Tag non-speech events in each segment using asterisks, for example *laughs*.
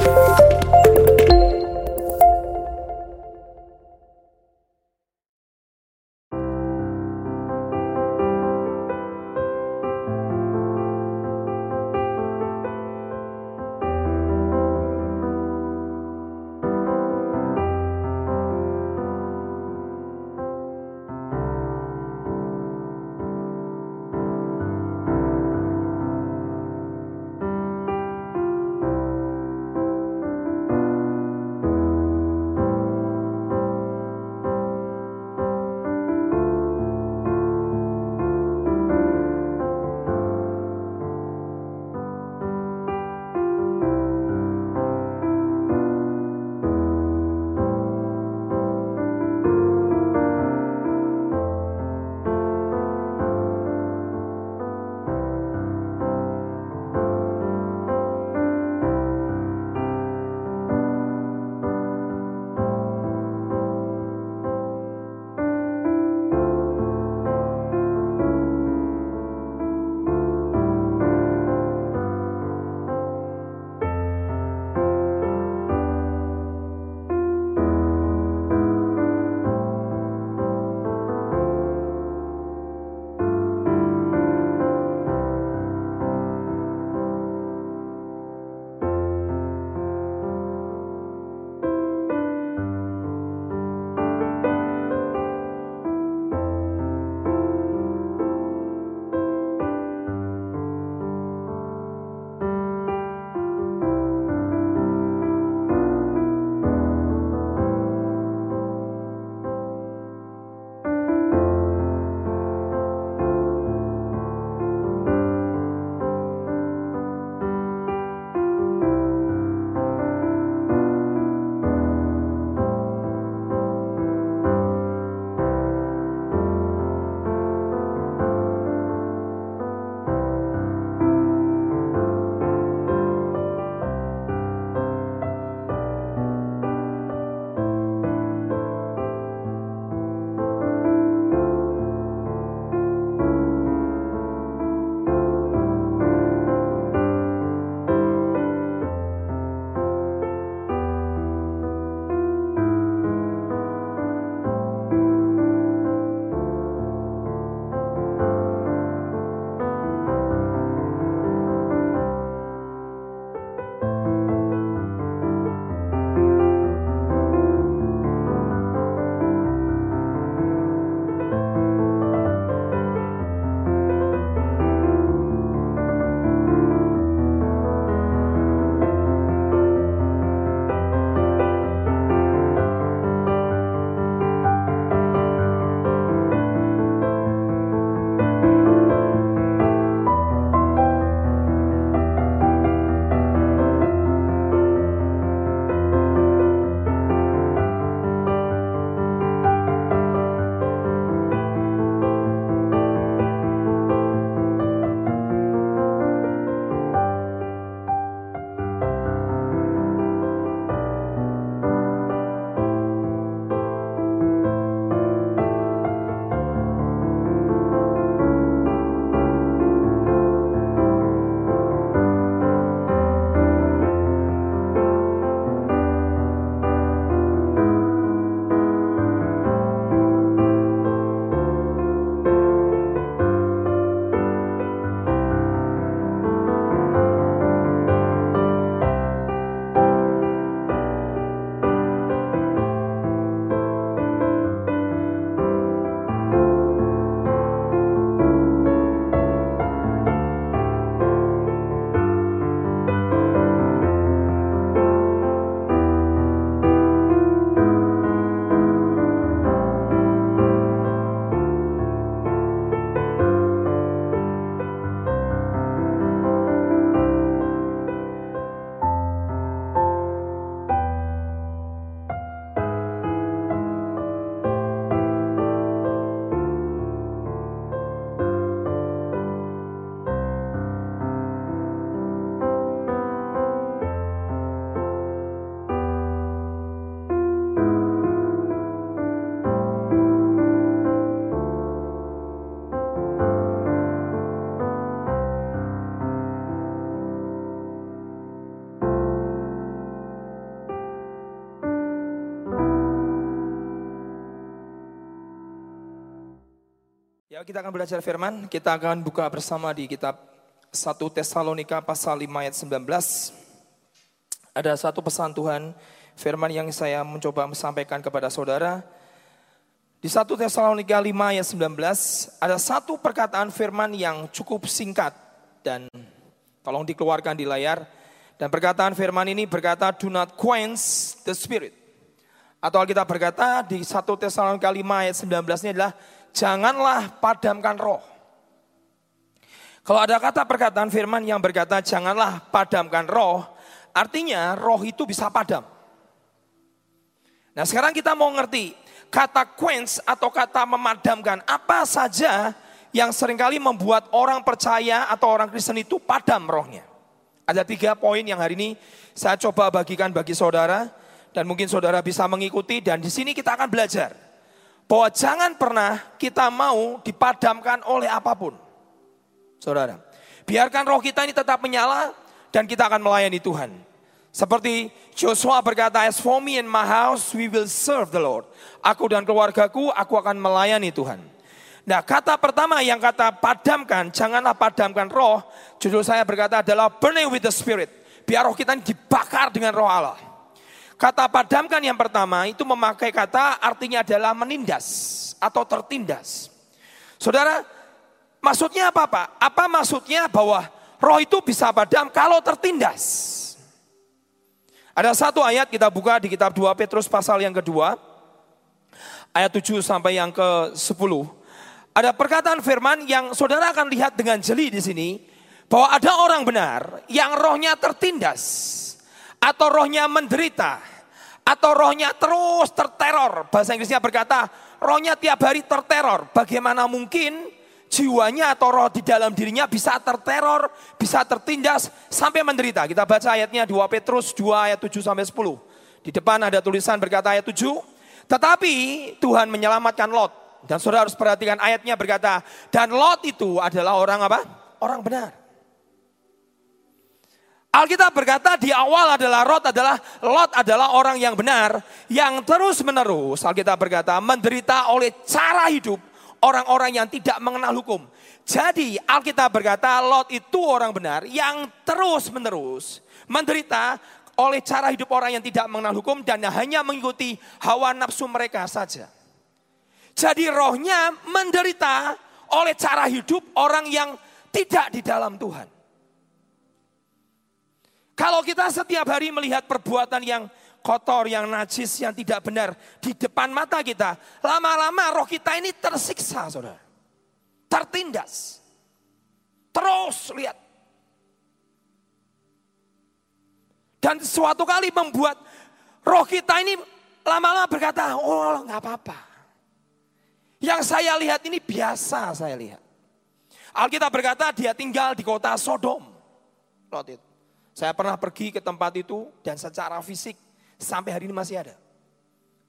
Bye. Ya, kita akan belajar firman. Kita akan buka bersama di kitab 1 Tesalonika pasal 5 ayat 19. Ada satu pesan Tuhan, firman yang saya mencoba sampaikan kepada saudara. Di 1 Tesalonika 5 ayat 19, ada satu perkataan firman yang cukup singkat dan tolong dikeluarkan di layar. Dan perkataan firman ini berkata, do not quench the spirit. Atau Alkitab berkata di 1 Tesalonika 5 ayat 19 ini adalah janganlah padamkan roh. Kalau ada kata perkataan firman yang berkata janganlah padamkan roh, artinya roh itu bisa padam. Nah sekarang kita mau ngerti kata quench atau kata memadamkan apa saja yang sering kali membuat orang percaya atau orang Kristen itu padam rohnya. Ada tiga poin yang hari ini saya coba bagikan bagi saudara dan mungkin saudara bisa mengikuti dan di sini kita akan belajar bahwa jangan pernah kita mau dipadamkan oleh apa pun. Saudara, biarkan roh kita ini tetap menyala dan kita akan melayani Tuhan. Seperti Joshua berkata, as for me and my house, we will serve the Lord. Aku dan keluargaku, aku akan melayani Tuhan. Nah kata pertama yang kata padamkan, janganlah padamkan roh. Judul saya berkata adalah burning with the spirit. Biar roh kita ini dibakar dengan roh Allah. Kata padamkan yang pertama itu memakai kata artinya adalah menindas atau tertindas. Saudara, maksudnya apa Pak? Apa maksudnya bahwa roh itu bisa padam kalau tertindas? Ada satu ayat kita buka di kitab 2 Petrus pasal yang kedua. Ayat 7 sampai yang ke 10. Ada perkataan firman yang saudara akan lihat dengan jeli di sini. Bahwa ada orang benar yang rohnya tertindas atau rohnya menderita, atau rohnya terus terteror. Bahasa Inggrisnya berkata, rohnya tiap hari terteror. Bagaimana mungkin jiwanya atau roh di dalam dirinya bisa terteror, bisa tertindas sampai menderita. Kita baca ayatnya 2 Petrus 2 ayat 7 sampai 10. Di depan ada tulisan berkata ayat 7, tetapi Tuhan menyelamatkan Lot. Dan saudara harus perhatikan ayatnya berkata, dan Lot itu adalah orang apa? Orang benar. Alkitab berkata di awal adalah Lot adalah Lot adalah orang yang benar yang terus menerus Alkitab berkata menderita oleh cara hidup orang-orang yang tidak mengenal hukum. Jadi Alkitab berkata Lot itu orang benar yang terus menerus menderita oleh cara hidup orang yang tidak mengenal hukum dan hanya mengikuti hawa nafsu mereka saja. Jadi rohnya menderita oleh cara hidup orang yang tidak di dalam Tuhan. Kalau kita setiap hari melihat perbuatan yang kotor, yang najis, yang tidak benar di depan mata kita, lama-lama roh kita ini tersiksa, saudara. Tertindas. Terus lihat. Dan suatu kali membuat roh kita ini lama-lama berkata, oh nggak apa-apa. Yang saya lihat ini biasa saya lihat. Alkitab berkata dia tinggal di kota Sodom. Lot itu. Saya pernah pergi ke tempat itu dan secara fisik sampai hari ini masih ada.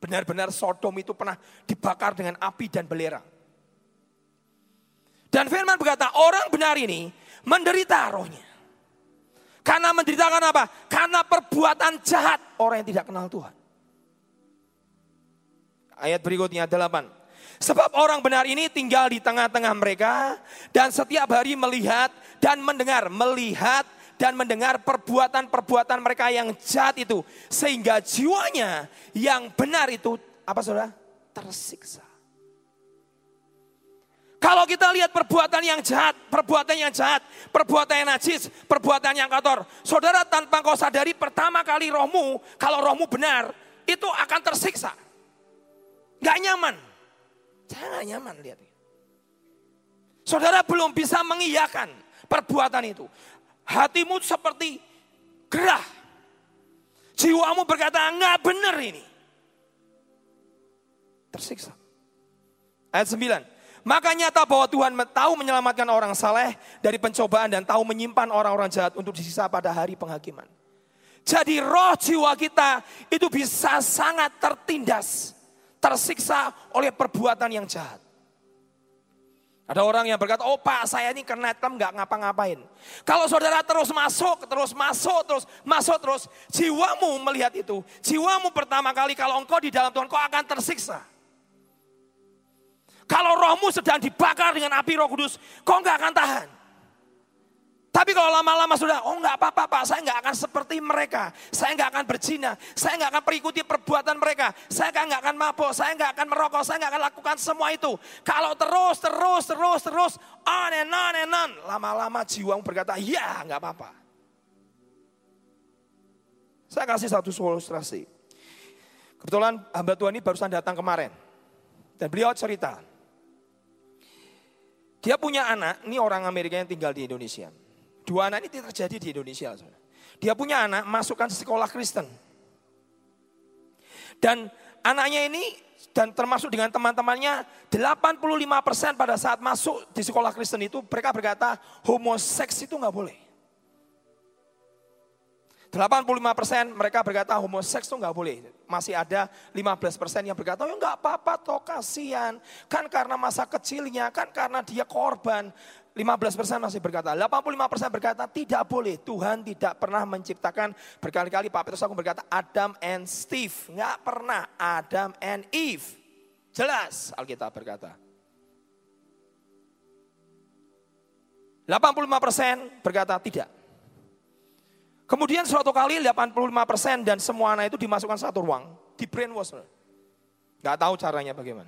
Benar-benar Sodom itu pernah dibakar dengan api dan belerang. Dan firman berkata orang benar ini menderita rohnya. Karena menderita karena apa? Karena perbuatan jahat orang yang tidak kenal Tuhan. Ayat berikutnya 8. Sebab orang benar ini tinggal di tengah-tengah mereka dan setiap hari melihat dan mendengar, melihat dan mendengar perbuatan-perbuatan mereka yang jahat itu sehingga jiwanya yang benar itu apa Saudara? tersiksa. Kalau kita lihat perbuatan yang jahat, perbuatan yang jahat, perbuatan yang najis, perbuatan yang kotor, saudara tanpa kau sadari pertama kali rohmu, kalau rohmu benar, itu akan tersiksa. Gak nyaman. Gak nyaman lihat. Saudara belum bisa mengiyakan perbuatan itu. Hatimu seperti gerah. Jiwamu berkata, nggak benar ini. Tersiksa. Ayat 9. Maka nyata bahwa Tuhan tahu menyelamatkan orang saleh dari pencobaan dan tahu menyimpan orang-orang jahat untuk disisa pada hari penghakiman. Jadi roh jiwa kita itu bisa sangat tertindas, tersiksa oleh perbuatan yang jahat. Ada orang yang berkata, oh pak saya ini kena hitam nggak ngapa-ngapain. Kalau saudara terus masuk, terus masuk, terus masuk terus, jiwamu melihat itu. Jiwamu pertama kali kalau engkau di dalam Tuhan, kau akan tersiksa. Kalau rohmu sedang dibakar dengan api roh kudus, kau nggak akan tahan. Tapi kalau lama-lama sudah, oh nggak apa-apa pak, saya nggak akan seperti mereka. Saya nggak akan berzina, saya nggak akan mengikuti perbuatan mereka. Saya nggak akan mabuk, saya nggak akan merokok, saya nggak akan lakukan semua itu. Kalau terus, terus, terus, terus, on and on and on. Lama-lama jiwamu berkata, ya nggak apa-apa. Saya kasih satu ilustrasi. Kebetulan hamba Tuhan ini barusan datang kemarin. Dan beliau cerita. Dia punya anak, ini orang Amerika yang tinggal di Indonesia. Dua anak ini terjadi di Indonesia. Dia punya anak masukkan sekolah Kristen. Dan anaknya ini dan termasuk dengan teman-temannya 85% pada saat masuk di sekolah Kristen itu mereka berkata homoseks itu nggak boleh. 85% mereka berkata homoseks itu nggak boleh. Masih ada 15% yang berkata, ya nggak apa-apa toh kasihan. Kan karena masa kecilnya, kan karena dia korban. 15% masih berkata, 85% berkata tidak boleh. Tuhan tidak pernah menciptakan berkali-kali Pak Petrus aku berkata Adam and Steve. Nggak pernah Adam and Eve. Jelas Alkitab berkata. 85% berkata tidak. Kemudian suatu kali 85% dan semua anak itu dimasukkan satu ruang, di brainwash. Gak tahu caranya bagaimana.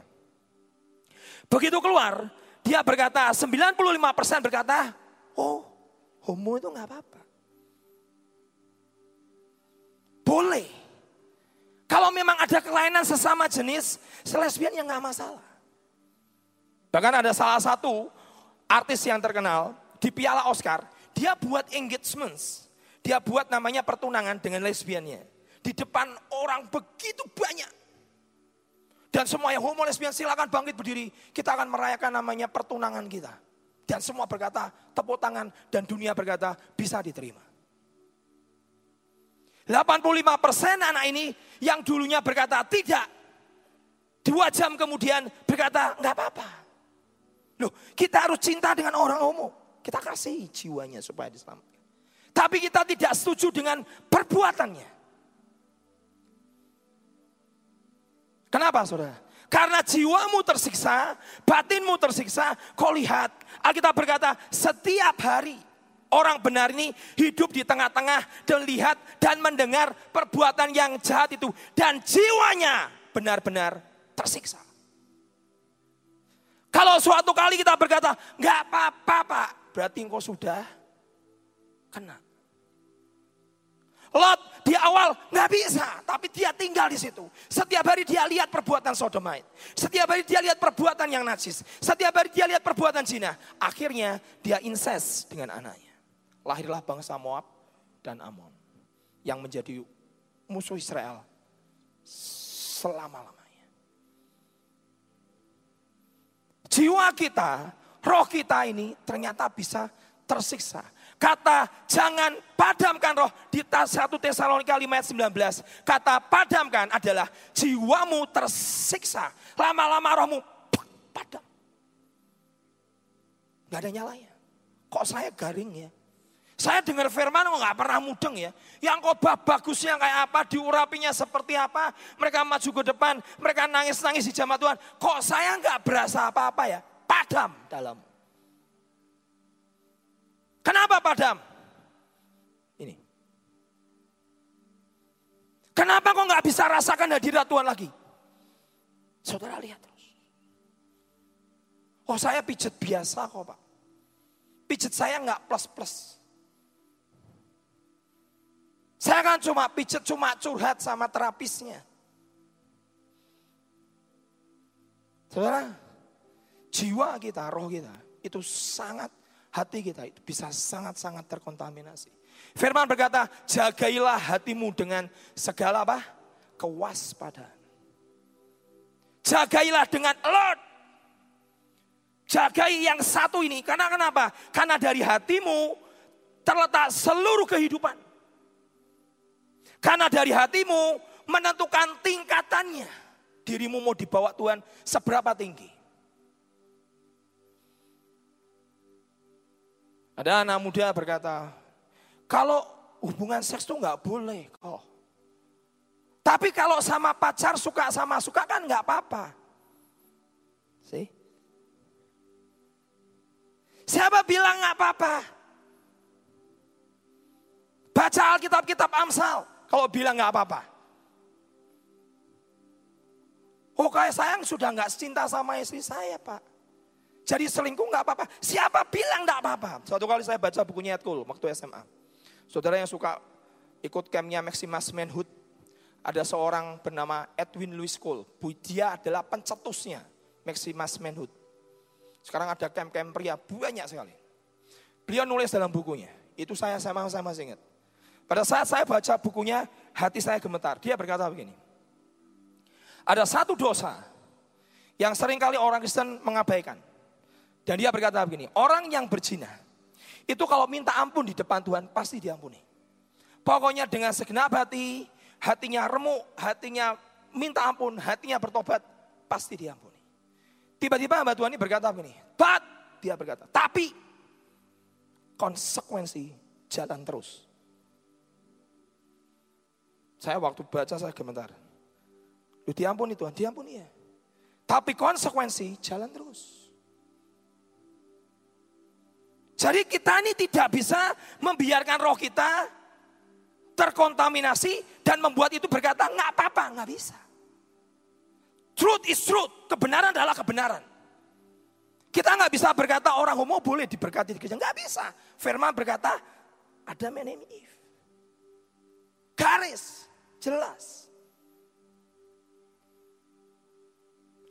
Begitu keluar, dia berkata, 95% berkata, oh homo itu gak apa-apa. Boleh. Kalau memang ada kelainan sesama jenis, selesbian ya gak masalah. Bahkan ada salah satu artis yang terkenal di piala Oscar, dia buat engagements dia buat namanya pertunangan dengan lesbiannya. Di depan orang begitu banyak. Dan semua yang homo lesbian silakan bangkit berdiri. Kita akan merayakan namanya pertunangan kita. Dan semua berkata tepuk tangan dan dunia berkata bisa diterima. 85% anak ini yang dulunya berkata tidak. Dua jam kemudian berkata nggak apa-apa. Loh kita harus cinta dengan orang homo. Kita kasih jiwanya supaya diselamatkan. Tapi kita tidak setuju dengan perbuatannya. Kenapa saudara? Karena jiwamu tersiksa, batinmu tersiksa, kau lihat. Alkitab berkata, setiap hari orang benar ini hidup di tengah-tengah dan lihat dan mendengar perbuatan yang jahat itu. Dan jiwanya benar-benar tersiksa. Kalau suatu kali kita berkata, nggak apa-apa pak, berarti engkau sudah kena. Lot di awal nggak bisa, tapi dia tinggal di situ. Setiap hari dia lihat perbuatan sodomite. Setiap hari dia lihat perbuatan yang najis. Setiap hari dia lihat perbuatan zina. Akhirnya dia inses dengan anaknya. Lahirlah bangsa Moab dan Amon yang menjadi musuh Israel selama-lamanya. Jiwa kita, roh kita ini ternyata bisa tersiksa Kata jangan padamkan roh di 1 Tesalonika 5 ayat 19. Kata padamkan adalah jiwamu tersiksa. Lama-lama rohmu padam. Gak ada nyalanya. Kok saya garing ya? Saya dengar firman kok gak pernah mudeng ya. Yang khotbah bagusnya kayak apa, diurapinya seperti apa. Mereka maju ke depan, mereka nangis-nangis di jamaah Tuhan. Kok saya gak berasa apa-apa ya? Padam dalam. Kenapa padam? Ini. Kenapa kok nggak bisa rasakan hadirat Tuhan lagi? Saudara lihat terus. Oh saya pijet biasa kok pak. Pijet saya nggak plus-plus. Saya kan cuma pijet, cuma curhat sama terapisnya. Saudara, jiwa kita, roh kita itu sangat hati kita itu bisa sangat-sangat terkontaminasi. Firman berkata, jagailah hatimu dengan segala apa? Kewaspadaan. Jagailah dengan alert. Jagai yang satu ini. Karena kenapa? Karena dari hatimu terletak seluruh kehidupan. Karena dari hatimu menentukan tingkatannya. Dirimu mau dibawa Tuhan seberapa tinggi. Ada anak muda berkata, kalau hubungan seks tuh nggak boleh kok. Tapi kalau sama pacar suka sama suka kan nggak apa-apa. Sih, Siapa bilang nggak apa-apa? Baca Alkitab-kitab Amsal. Kalau bilang nggak apa-apa. Oh kayak sayang sudah nggak cinta sama istri saya pak. Jadi selingkuh nggak apa-apa. Siapa bilang nggak apa-apa? Suatu kali saya baca bukunya Edkul waktu SMA. Saudara yang suka ikut campnya Maximus Manhood. Ada seorang bernama Edwin Louis Cole. Dia adalah pencetusnya Maximus Manhood. Sekarang ada camp-camp pria banyak sekali. Beliau nulis dalam bukunya. Itu saya sama saya masih ingat. Pada saat saya baca bukunya, hati saya gemetar. Dia berkata begini. Ada satu dosa yang sering kali orang Kristen mengabaikan. Dan dia berkata begini, orang yang berzina itu kalau minta ampun di depan Tuhan pasti diampuni. Pokoknya dengan segenap hati, hatinya remuk, hatinya minta ampun, hatinya bertobat, pasti diampuni. Tiba-tiba hamba Tuhan ini berkata begini, but dia berkata, tapi konsekuensi jalan terus. Saya waktu baca saya gemetar. Lu diampuni Tuhan, diampuni ya. Tapi konsekuensi jalan terus. Jadi kita ini tidak bisa membiarkan roh kita terkontaminasi dan membuat itu berkata nggak apa-apa, nggak bisa. Truth is truth, kebenaran adalah kebenaran. Kita nggak bisa berkata orang homo boleh diberkati di gereja, nggak bisa. Firman berkata ada and Eve. Garis, jelas.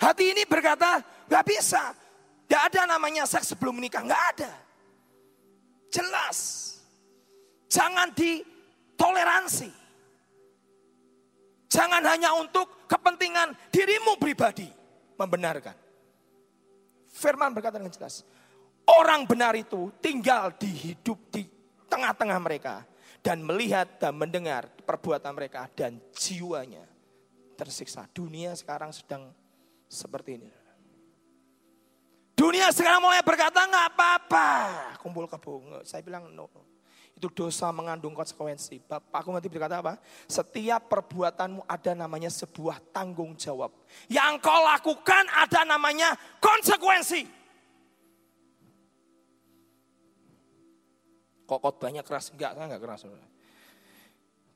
Hati ini berkata nggak bisa. Nggak ada namanya seks sebelum menikah, nggak ada. Jelas. Jangan ditoleransi. Jangan hanya untuk kepentingan dirimu pribadi membenarkan. Firman berkata dengan jelas. Orang benar itu tinggal di hidup di tengah-tengah mereka. Dan melihat dan mendengar perbuatan mereka dan jiwanya tersiksa. Dunia sekarang sedang seperti ini. Dunia sekarang mulai berkata nggak apa-apa. Kumpul kebo. Saya bilang no. Itu dosa mengandung konsekuensi. Bapak aku nanti berkata apa? Setiap perbuatanmu ada namanya sebuah tanggung jawab. Yang kau lakukan ada namanya konsekuensi. Kok banyak keras? Enggak, saya enggak keras.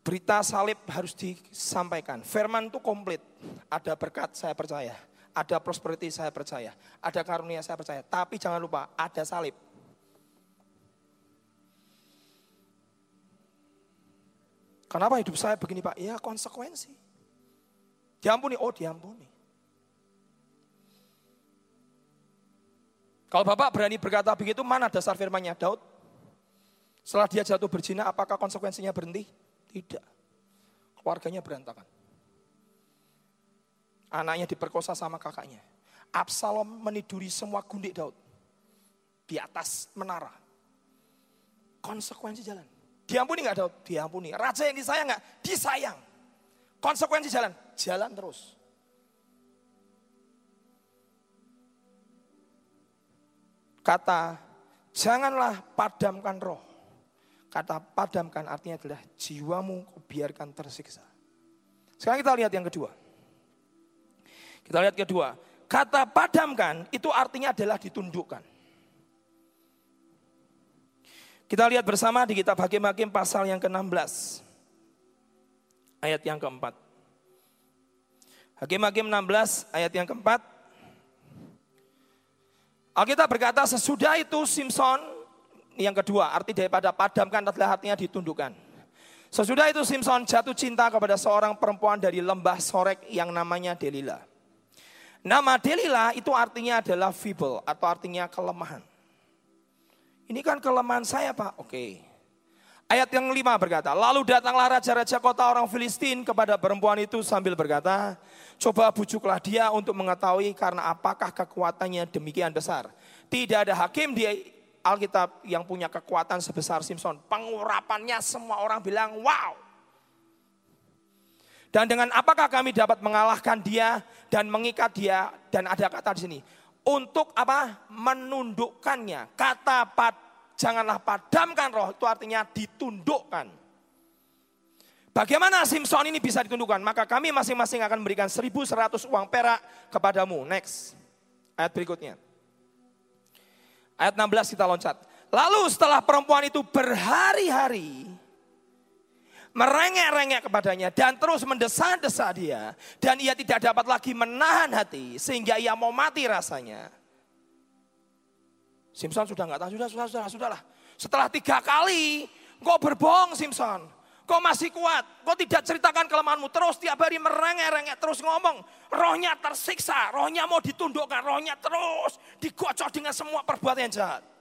Berita salib harus disampaikan. Firman itu komplit. Ada berkat, saya percaya. Ada prosperity saya percaya, ada karunia saya percaya. Tapi jangan lupa ada salib. Kenapa hidup saya begini Pak? Ya konsekuensi. Diampuni, oh diampuni. Kalau Bapak berani berkata begitu, mana dasar firmannya? Daud, setelah dia jatuh berzina, apakah konsekuensinya berhenti? Tidak. Keluarganya berantakan. Anaknya diperkosa sama kakaknya. Absalom meniduri semua gundik Daud. Di atas menara. Konsekuensi jalan. Diampuni nggak Daud? Diampuni. Raja yang disayang nggak? Disayang. Konsekuensi jalan? Jalan terus. Kata, janganlah padamkan roh. Kata padamkan artinya adalah jiwamu biarkan tersiksa. Sekarang kita lihat yang kedua. Kita lihat kedua. Kata padamkan itu artinya adalah ditundukkan. Kita lihat bersama di kitab Hakim-Hakim pasal yang ke-16. Ayat yang keempat. Hakim-Hakim 16 ayat yang keempat. Alkitab berkata sesudah itu Simpson yang kedua arti daripada padamkan adalah artinya ditundukkan. Sesudah itu Simpson jatuh cinta kepada seorang perempuan dari lembah Sorek yang namanya Delila. Nama Delila itu artinya adalah feeble atau artinya kelemahan. Ini kan kelemahan saya Pak. Oke. Ayat yang lima berkata, lalu datanglah raja-raja kota orang Filistin kepada perempuan itu sambil berkata, coba bujuklah dia untuk mengetahui karena apakah kekuatannya demikian besar. Tidak ada hakim di Alkitab yang punya kekuatan sebesar Simpson. Pengurapannya semua orang bilang, wow. Dan dengan apakah kami dapat mengalahkan dia dan mengikat dia dan ada kata di sini untuk apa? menundukkannya. Kata pad, janganlah padamkan roh itu artinya ditundukkan. Bagaimana Simpson ini bisa ditundukkan? Maka kami masing-masing akan memberikan 1100 uang perak kepadamu. Next. Ayat berikutnya. Ayat 16 kita loncat. Lalu setelah perempuan itu berhari-hari merengek-rengek kepadanya dan terus mendesah-desah dia dan ia tidak dapat lagi menahan hati sehingga ia mau mati rasanya. Simpson sudah nggak tahu, sudah, sudah, sudah, sudahlah. Setelah tiga kali, kok berbohong Simpson. Kok masih kuat? Kok tidak ceritakan kelemahanmu? Terus tiap hari merengek-rengek terus ngomong. Rohnya tersiksa, rohnya mau ditundukkan, rohnya terus digocok dengan semua perbuatan yang jahat.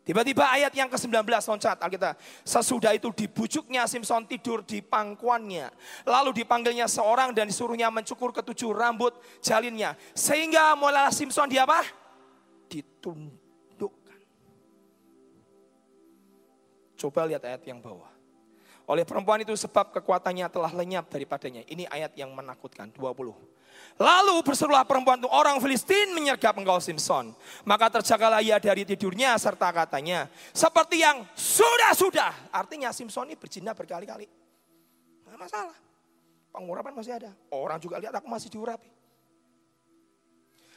Tiba-tiba ayat yang ke-19 loncat Alkitab. Sesudah itu dibujuknya Simpson tidur di pangkuannya. Lalu dipanggilnya seorang dan disuruhnya mencukur ketujuh rambut jalinnya. Sehingga mulailah Simpson dia apa? Ditunduk Coba lihat ayat yang bawah. Oleh perempuan itu sebab kekuatannya telah lenyap daripadanya. Ini ayat yang menakutkan, 20. Lalu berserulah perempuan itu, orang Filistin menyergap engkau Simpson. Maka terjagalah ia dari tidurnya serta katanya, seperti yang sudah-sudah. Artinya Simpson ini berjina berkali-kali. Nggak masalah. Pengurapan masih ada. Orang juga lihat aku masih diurapi.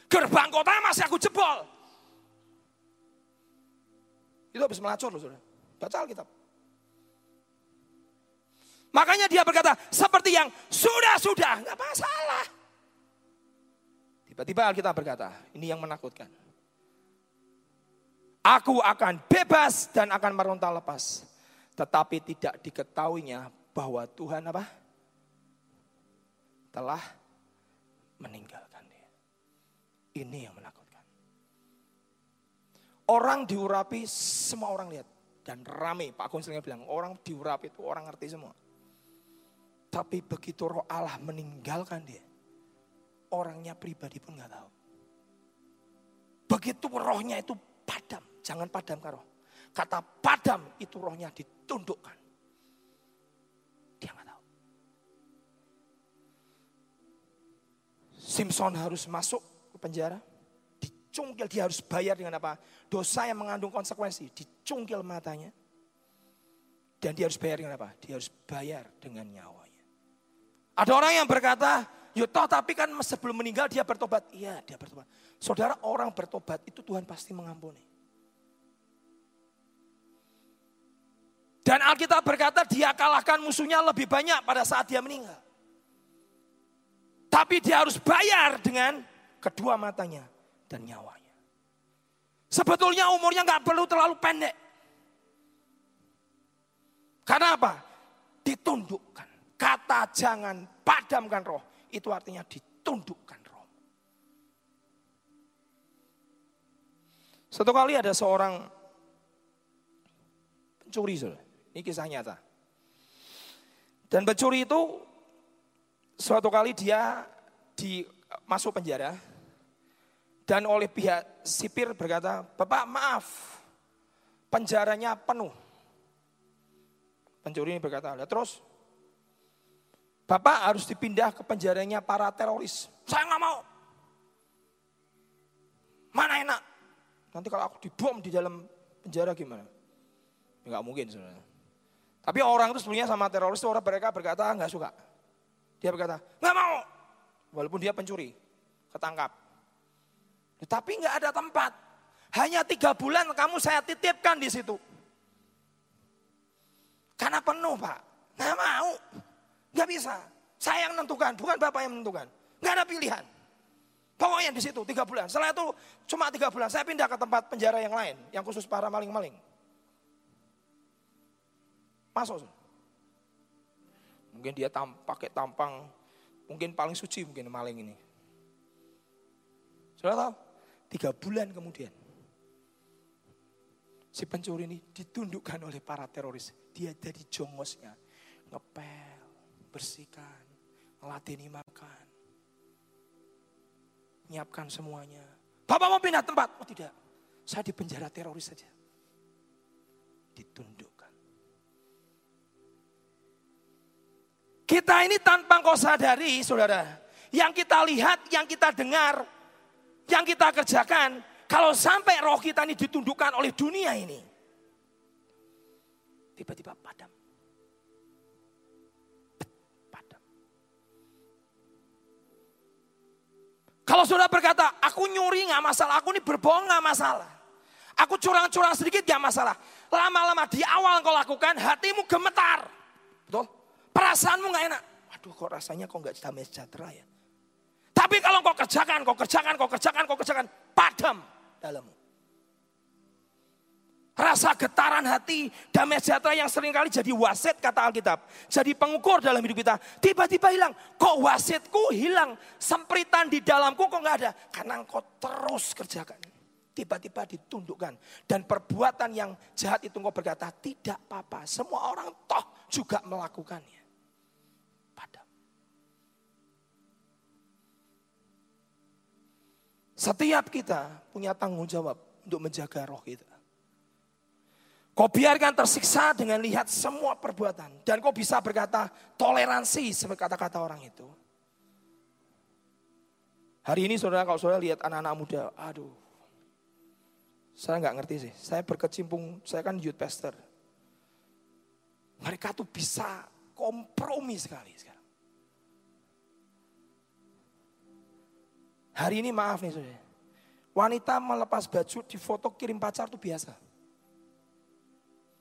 Gerbang kota masih aku jebol. Itu habis melacur loh saudara. Baca Alkitab. Makanya dia berkata, seperti yang sudah-sudah, nggak masalah. Tiba-tiba Alkitab berkata, ini yang menakutkan. Aku akan bebas dan akan meronta lepas. Tetapi tidak diketahuinya bahwa Tuhan apa? Telah meninggalkan dia. Ini yang menakutkan. Orang diurapi, semua orang lihat dan rame. Pak Agung sering bilang, orang diurap itu orang ngerti semua. Tapi begitu roh Allah meninggalkan dia, orangnya pribadi pun nggak tahu. Begitu rohnya itu padam, jangan padam roh. Kata padam itu rohnya ditundukkan. Dia nggak tahu. Simpson harus masuk ke penjara dicungkil, dia harus bayar dengan apa? Dosa yang mengandung konsekuensi, dicungkil matanya. Dan dia harus bayar dengan apa? Dia harus bayar dengan nyawanya. Ada orang yang berkata, ya toh tapi kan sebelum meninggal dia bertobat. Iya dia bertobat. Saudara orang bertobat itu Tuhan pasti mengampuni. Dan Alkitab berkata dia kalahkan musuhnya lebih banyak pada saat dia meninggal. Tapi dia harus bayar dengan kedua matanya dan nyawanya. Sebetulnya umurnya nggak perlu terlalu pendek. Karena apa? Ditundukkan. Kata jangan padamkan roh. Itu artinya ditundukkan roh. Satu kali ada seorang pencuri. Ini kisah nyata. Dan pencuri itu suatu kali dia di masuk penjara dan oleh pihak sipir berkata, Bapak maaf, penjaranya penuh. Pencuri ini berkata, terus Bapak harus dipindah ke penjaranya para teroris. Saya nggak mau. Mana enak? Nanti kalau aku dibom di dalam penjara gimana? Ya, mungkin sebenarnya. Tapi orang itu sebenarnya sama teroris itu orang mereka berkata nggak suka. Dia berkata nggak mau, walaupun dia pencuri, ketangkap. Tapi nggak ada tempat. Hanya tiga bulan kamu saya titipkan di situ. Karena penuh pak. Nggak mau. Nggak bisa. Saya yang menentukan, bukan bapak yang menentukan. Nggak ada pilihan. Pokoknya di situ tiga bulan. Setelah itu cuma tiga bulan. Saya pindah ke tempat penjara yang lain, yang khusus para maling-maling. Masuk. Mungkin dia tam, pakai tampang, mungkin paling suci mungkin maling ini. Sudah tahu? Tiga bulan kemudian. Si pencuri ini ditundukkan oleh para teroris. Dia jadi jongosnya. Ngepel, bersihkan, ngelatini makan. Nyiapkan semuanya. Bapak mau pindah tempat? Oh tidak. Saya di penjara teroris saja. Ditundukkan. Kita ini tanpa kau sadari saudara. Yang kita lihat, yang kita dengar, yang kita kerjakan, kalau sampai roh kita ini ditundukkan oleh dunia ini, tiba-tiba padam. Kalau saudara berkata, aku nyuri nggak masalah, aku ini berbohong nggak masalah. Aku curang-curang sedikit nggak masalah. Lama-lama di awal kau lakukan, hatimu gemetar. Betul? Perasaanmu nggak enak. Waduh kok rasanya kok nggak damai sejahtera ya. Tapi kalau kau kerjakan, kau kerjakan, kau kerjakan, kau kerjakan, padam dalammu. Rasa getaran hati, damai sejahtera yang sering kali jadi wasit kata Alkitab. Jadi pengukur dalam hidup kita. Tiba-tiba hilang. Kok wasitku hilang? Sempritan di dalamku kok nggak ada? Karena engkau terus kerjakan. Tiba-tiba ditundukkan. Dan perbuatan yang jahat itu engkau berkata, tidak apa-apa. Semua orang toh juga melakukannya. Padam. Setiap kita punya tanggung jawab untuk menjaga roh kita. Kau biarkan tersiksa dengan lihat semua perbuatan. Dan kau bisa berkata toleransi seperti kata-kata orang itu. Hari ini saudara kalau saudara lihat anak-anak muda, aduh. Saya nggak ngerti sih. Saya berkecimpung, saya kan youth pastor. Mereka tuh bisa kompromi sekali sekarang. Hari ini maaf nih saudara. Wanita melepas baju di foto kirim pacar tuh biasa.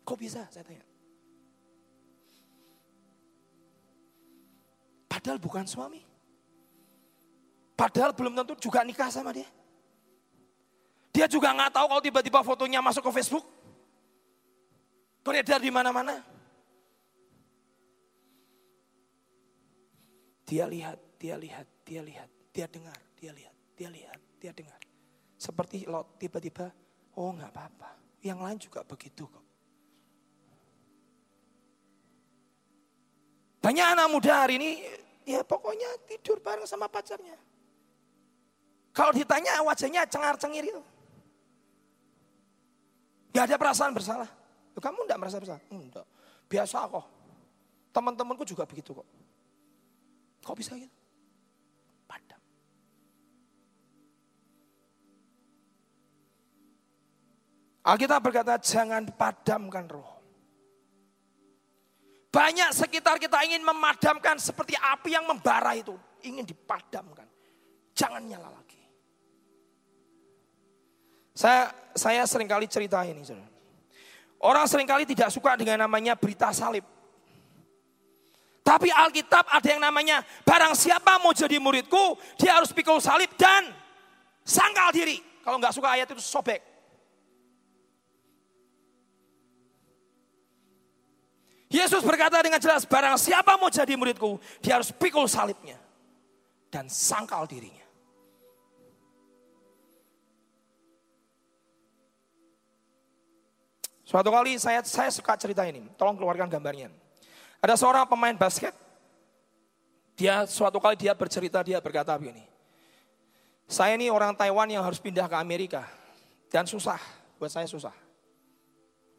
Kok bisa? Saya tanya. Padahal bukan suami. Padahal belum tentu juga nikah sama dia. Dia juga nggak tahu kalau tiba-tiba fotonya masuk ke Facebook. Beredar di mana-mana. Dia lihat, dia lihat, dia lihat, dia dengar, dia lihat, dia lihat, dia dengar. Seperti lo tiba-tiba, oh nggak apa-apa. Yang lain juga begitu kok. Banyak anak muda hari ini, ya pokoknya tidur bareng sama pacarnya. Kalau ditanya wajahnya cengar-cengir itu. Gak ada perasaan bersalah. Kamu enggak merasa bersalah? Enggak. Biasa kok. Teman-temanku juga begitu kok. Kok bisa gitu? Padam. Alkitab berkata jangan padamkan roh. Banyak sekitar kita ingin memadamkan seperti api yang membara itu. Ingin dipadamkan. Jangan nyala lagi. Saya saya sering kali cerita ini. Orang sering kali tidak suka dengan namanya berita salib. Tapi Alkitab ada yang namanya barang siapa mau jadi muridku, dia harus pikul salib dan sangkal diri. Kalau nggak suka ayat itu sobek. Yesus berkata dengan jelas, barang siapa mau jadi muridku, dia harus pikul salibnya. Dan sangkal dirinya. Suatu kali saya saya suka cerita ini, tolong keluarkan gambarnya. Ada seorang pemain basket, dia suatu kali dia bercerita, dia berkata begini. Saya ini orang Taiwan yang harus pindah ke Amerika. Dan susah, buat saya susah.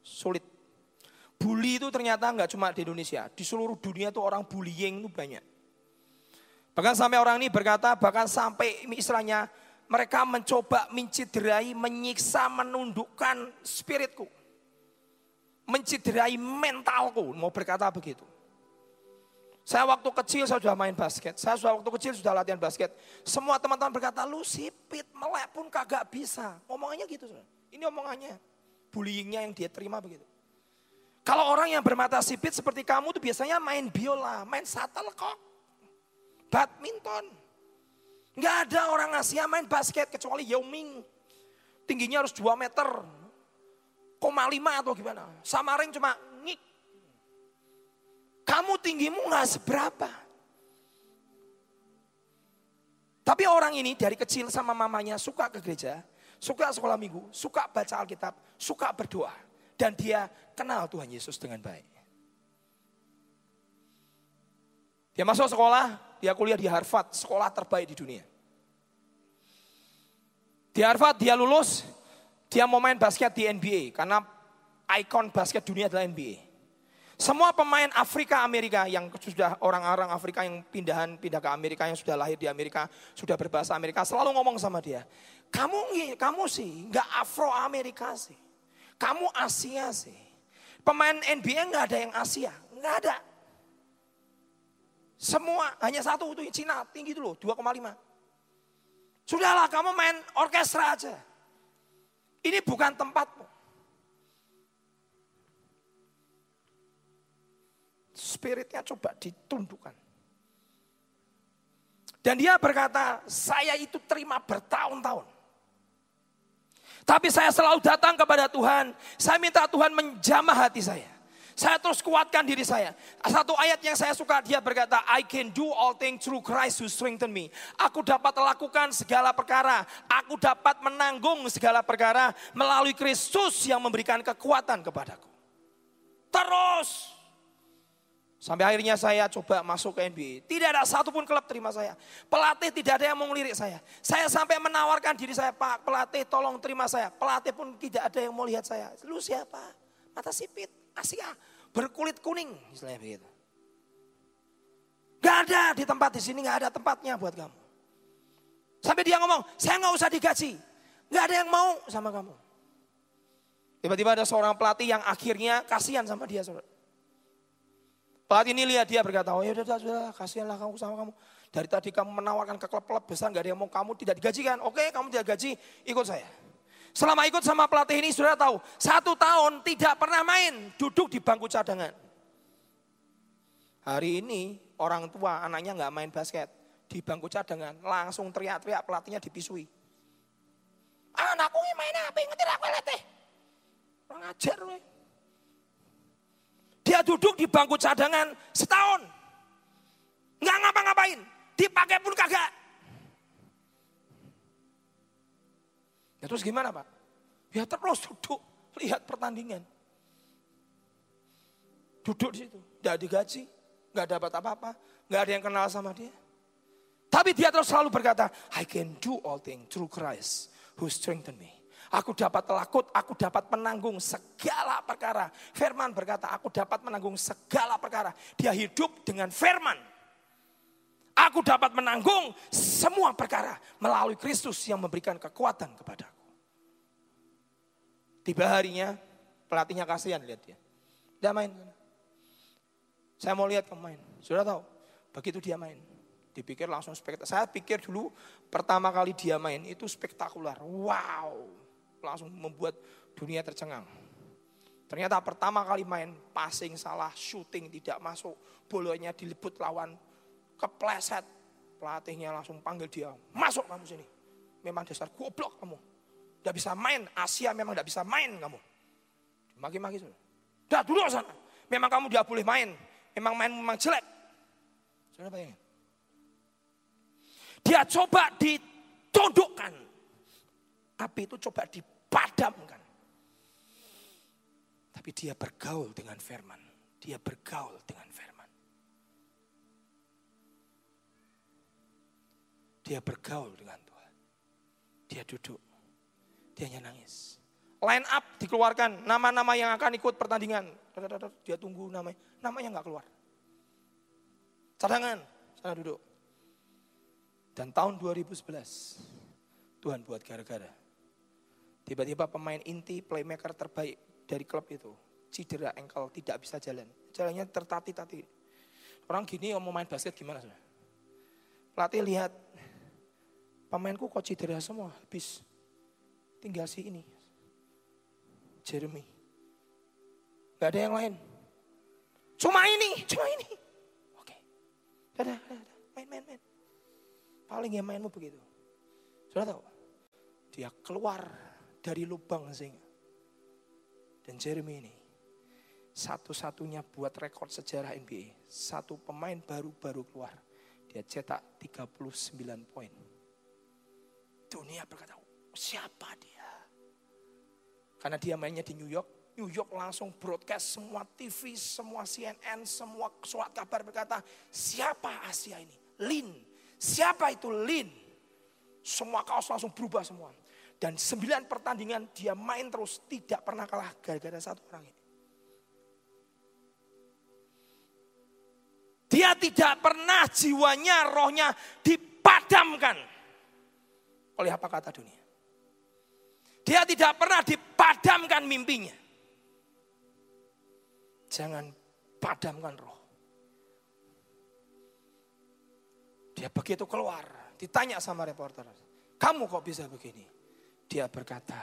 Sulit bully itu ternyata nggak cuma di Indonesia, di seluruh dunia itu orang bullying itu banyak. Bahkan sampai orang ini berkata, bahkan sampai istilahnya mereka mencoba menciderai, menyiksa, menundukkan spiritku. Menciderai mentalku, mau berkata begitu. Saya waktu kecil saya sudah main basket, saya sudah waktu kecil sudah latihan basket. Semua teman-teman berkata, lu sipit, melek pun kagak bisa. Ngomongnya gitu. Ini omongannya, bullyingnya yang dia terima begitu. Kalau orang yang bermata sipit seperti kamu tuh biasanya main biola, main kok, badminton. Nggak ada orang Asia main basket kecuali Yao Ming. Tingginya harus 2 meter, koma lima atau gimana. Samaring cuma ngik. Kamu tinggimu nggak seberapa. Tapi orang ini dari kecil sama mamanya suka ke gereja, suka sekolah minggu, suka baca Alkitab, suka berdoa. Dan dia kenal Tuhan Yesus dengan baik. Dia masuk sekolah, dia kuliah di Harvard, sekolah terbaik di dunia. Di Harvard dia lulus, dia mau main basket di NBA karena ikon basket dunia adalah NBA. Semua pemain Afrika Amerika yang sudah orang-orang Afrika yang pindahan pindah ke Amerika yang sudah lahir di Amerika, sudah berbahasa Amerika selalu ngomong sama dia, "Kamu kamu sih nggak Afro Amerika sih. Kamu Asia sih. Pemain NBA nggak ada yang Asia, nggak ada. Semua hanya satu itu Cina tinggi loh 2,5. Sudahlah kamu main orkestra aja. Ini bukan tempatmu. Spiritnya coba ditundukkan. Dan dia berkata, saya itu terima bertahun-tahun. Tapi saya selalu datang kepada Tuhan. Saya minta Tuhan menjamah hati saya. Saya terus kuatkan diri saya. Satu ayat yang saya suka dia berkata, I can do all things through Christ who strengthen me. Aku dapat lakukan segala perkara. Aku dapat menanggung segala perkara melalui Kristus yang memberikan kekuatan kepadaku. Terus. Sampai akhirnya saya coba masuk ke NBA. Tidak ada satupun klub terima saya. Pelatih tidak ada yang mau ngelirik saya. Saya sampai menawarkan diri saya, Pak pelatih tolong terima saya. Pelatih pun tidak ada yang mau lihat saya. Lu siapa? Mata sipit Asia, berkulit kuning, istilahnya begitu. Gak ada di tempat di sini, gak ada tempatnya buat kamu. Sampai dia ngomong, saya nggak usah digaji, gak ada yang mau sama kamu. Tiba-tiba ada seorang pelatih yang akhirnya kasihan sama dia. Saudara. Pelatih ini lihat dia berkata, oh ya sudah, sudah, kasihanlah kamu sama kamu. Dari tadi kamu menawarkan ke klub-klub besar, gak ada yang mau kamu tidak digajikan. Oke, kamu tidak gaji, ikut saya. Selama ikut sama pelatih ini sudah tahu, satu tahun tidak pernah main, duduk di bangku cadangan. Hari ini orang tua anaknya nggak main basket di bangku cadangan, langsung teriak-teriak pelatihnya dipisui. Anakku ini main apa? Ngetir aku letih. Orang ajar loh. Dia duduk di bangku cadangan setahun. Nggak ngapa-ngapain. Dipakai pun kagak. Ya terus gimana Pak? Ya terus duduk, lihat pertandingan. Duduk di situ, tidak digaji, nggak dapat apa-apa, nggak ada yang kenal sama dia. Tapi dia terus selalu berkata, I can do all things through Christ who strengthen me. Aku dapat telakut, aku dapat menanggung segala perkara. Firman berkata, aku dapat menanggung segala perkara. Dia hidup dengan firman. Aku dapat menanggung semua perkara melalui Kristus yang memberikan kekuatan kepada Tiba harinya pelatihnya kasihan lihat dia. Dia main. Saya mau lihat kamu main. Sudah tahu. Begitu dia main. Dipikir langsung spektakuler. Saya pikir dulu pertama kali dia main itu spektakuler. Wow. Langsung membuat dunia tercengang. Ternyata pertama kali main passing salah, shooting tidak masuk, bolanya diliput lawan, kepleset. Pelatihnya langsung panggil dia, masuk kamu sini. Memang dasar goblok kamu. Tidak bisa main. Asia memang tidak bisa main kamu. Maki-maki sudah. Dah dulu sana. Memang kamu tidak boleh main. Memang main memang jelek. Sudah bayangin. Dia coba ditundukkan. Api itu coba dipadamkan. Tapi dia bergaul dengan firman. Dia bergaul dengan firman. Dia bergaul dengan Tuhan. Dia duduk dia hanya nangis. Line up dikeluarkan, nama-nama yang akan ikut pertandingan. Dia tunggu namanya, namanya nggak keluar. Cadangan, sana duduk. Dan tahun 2011, Tuhan buat gara-gara. Tiba-tiba pemain inti, playmaker terbaik dari klub itu, cedera engkel, tidak bisa jalan. Jalannya tertati-tati. Orang gini mau main basket gimana? Pelatih lihat, pemainku kok cedera semua, habis tinggal si ini. Jeremy. Gak ada yang lain. Cuma ini, cuma ini. Oke. Dadah, dadah, main, main, main. Paling ya mainmu begitu. Sudah tahu? Dia keluar dari lubang singa. Dan Jeremy ini satu-satunya buat rekor sejarah NBA. Satu pemain baru-baru keluar. Dia cetak 39 poin. Dunia berkata, siapa dia? Karena dia mainnya di New York, New York langsung broadcast semua TV, semua CNN, semua surat kabar berkata, siapa Asia ini? Lin. Siapa itu Lin? Semua kaos langsung berubah semua. Dan sembilan pertandingan dia main terus, tidak pernah kalah gara-gara satu orang ini. Dia tidak pernah jiwanya, rohnya dipadamkan oleh apa kata dunia. Dia tidak pernah dipadamkan mimpinya. Jangan padamkan roh. Dia begitu keluar, ditanya sama reporter. Kamu kok bisa begini? Dia berkata,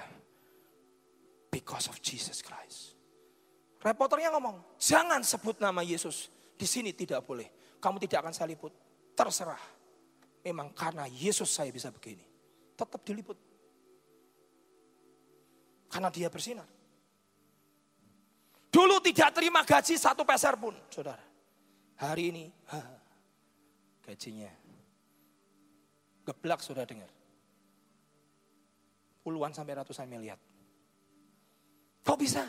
because of Jesus Christ. Reporternya ngomong, jangan sebut nama Yesus. Di sini tidak boleh. Kamu tidak akan saya liput. Terserah. Memang karena Yesus saya bisa begini. Tetap diliput. Karena dia bersinar. Dulu tidak terima gaji satu peser pun, saudara. Hari ini, *laughs* gajinya. Geblak sudah dengar. Puluhan sampai ratusan miliar. Kok bisa?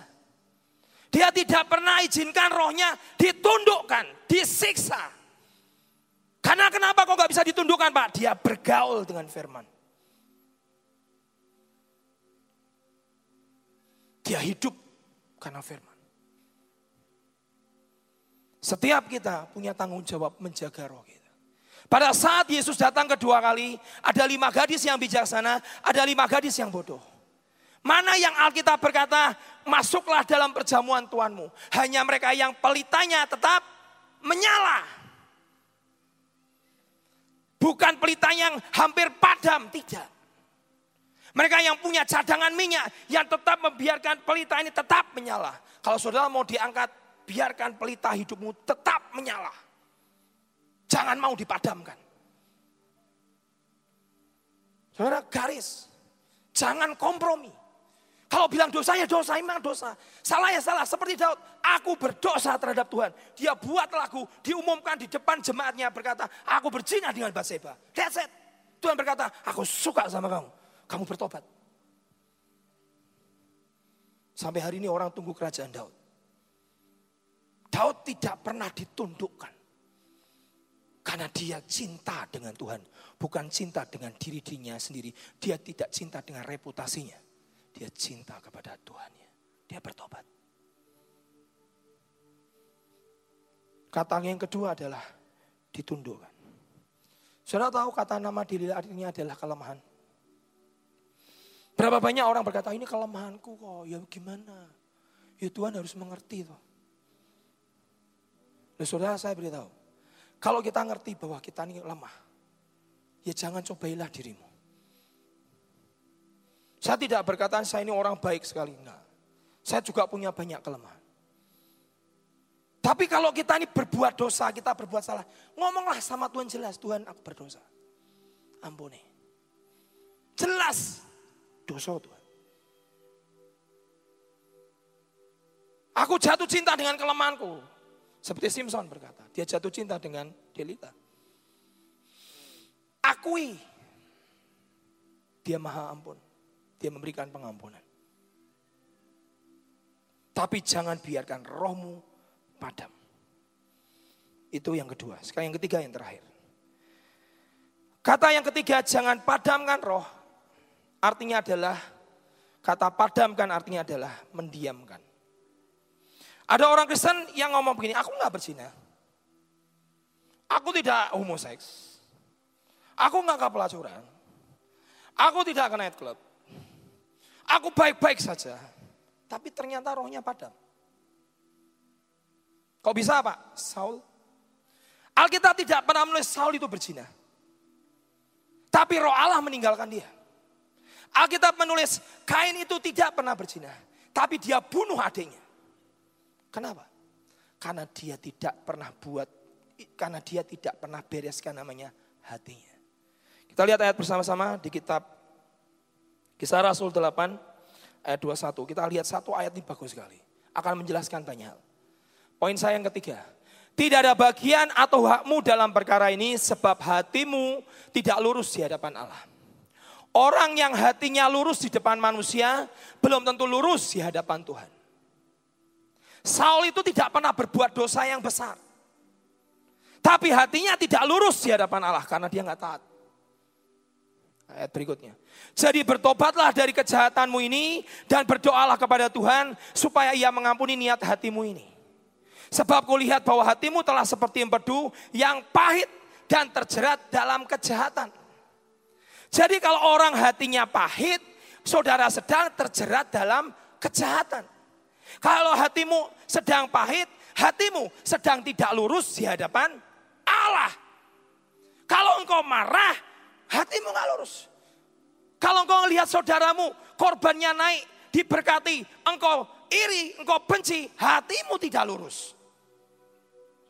Dia tidak pernah izinkan rohnya ditundukkan, disiksa. Karena kenapa kok gak bisa ditundukkan Pak? Dia bergaul dengan firman. Dia hidup karena firman. Setiap kita punya tanggung jawab menjaga roh kita. Pada saat Yesus datang kedua kali, ada lima gadis yang bijaksana, ada lima gadis yang bodoh. Mana yang Alkitab berkata, masuklah dalam perjamuan Tuhanmu. Hanya mereka yang pelitanya tetap menyala. Bukan pelita yang hampir padam, tidak. Mereka yang punya cadangan minyak, yang tetap membiarkan pelita ini tetap menyala. Kalau saudara mau diangkat, biarkan pelita hidupmu tetap menyala. Jangan mau dipadamkan. Saudara garis, jangan kompromi. Kalau bilang dosa ya dosa, memang dosa. Salah ya salah, seperti Daud. Aku berdosa terhadap Tuhan. Dia buat lagu, diumumkan di depan jemaatnya berkata, aku berzina dengan Batseba. That's it. Tuhan berkata, aku suka sama kamu. Kamu bertobat. Sampai hari ini orang tunggu kerajaan Daud. Daud tidak pernah ditundukkan. Karena dia cinta dengan Tuhan. Bukan cinta dengan diri dirinya sendiri. Dia tidak cinta dengan reputasinya. Dia cinta kepada Tuhannya. Dia bertobat. Kata yang kedua adalah ditundukkan. Saudara tahu kata nama diri artinya adalah kelemahan. Berapa banyak orang berkata ini kelemahanku kok, ya gimana? Ya Tuhan harus mengerti tuh. Nah, saudara saya beritahu, kalau kita ngerti bahwa kita ini lemah, ya jangan cobailah dirimu. Saya tidak berkata saya ini orang baik sekali. Enggak. Saya juga punya banyak kelemahan. Tapi kalau kita ini berbuat dosa, kita berbuat salah. Ngomonglah sama Tuhan jelas, Tuhan aku berdosa. Ampuni. Jelas dosa Tuhan. Aku jatuh cinta dengan kelemahanku. Seperti Simpson berkata, dia jatuh cinta dengan Delita. Akui, dia maha ampun. Dia memberikan pengampunan. Tapi jangan biarkan rohmu padam. Itu yang kedua. Sekarang yang ketiga yang terakhir. Kata yang ketiga jangan padamkan roh. Artinya adalah, kata padamkan artinya adalah mendiamkan. Ada orang Kristen yang ngomong begini, aku nggak berzina. Aku tidak homoseks. Aku nggak ke pelacuran. Aku tidak ke nightclub. Aku baik-baik saja. Tapi ternyata rohnya padam. Kok bisa Pak? Saul. Alkitab tidak pernah menulis Saul itu berzina. Tapi roh Allah meninggalkan dia. Alkitab menulis Kain itu tidak pernah berzina. Tapi dia bunuh adiknya. Kenapa? Karena dia tidak pernah buat, karena dia tidak pernah bereskan namanya hatinya. Kita lihat ayat bersama-sama di kitab Kisah Rasul 8 ayat 21. Kita lihat satu ayat ini bagus sekali. Akan menjelaskan banyak hal. Poin saya yang ketiga. Tidak ada bagian atau hakmu dalam perkara ini sebab hatimu tidak lurus di hadapan Allah. Orang yang hatinya lurus di depan manusia belum tentu lurus di hadapan Tuhan. Saul itu tidak pernah berbuat dosa yang besar. Tapi hatinya tidak lurus di hadapan Allah karena dia nggak taat. Ayat berikutnya. Jadi bertobatlah dari kejahatanmu ini dan berdoalah kepada Tuhan supaya ia mengampuni niat hatimu ini. Sebab kulihat bahwa hatimu telah seperti empedu yang pahit dan terjerat dalam kejahatan. Jadi kalau orang hatinya pahit, saudara sedang terjerat dalam kejahatan. Kalau hatimu sedang pahit, hatimu sedang tidak lurus di hadapan Allah. Kalau engkau marah, hatimu nggak lurus. Kalau engkau lihat saudaramu, korbannya naik, diberkati, engkau iri, engkau benci, hatimu tidak lurus.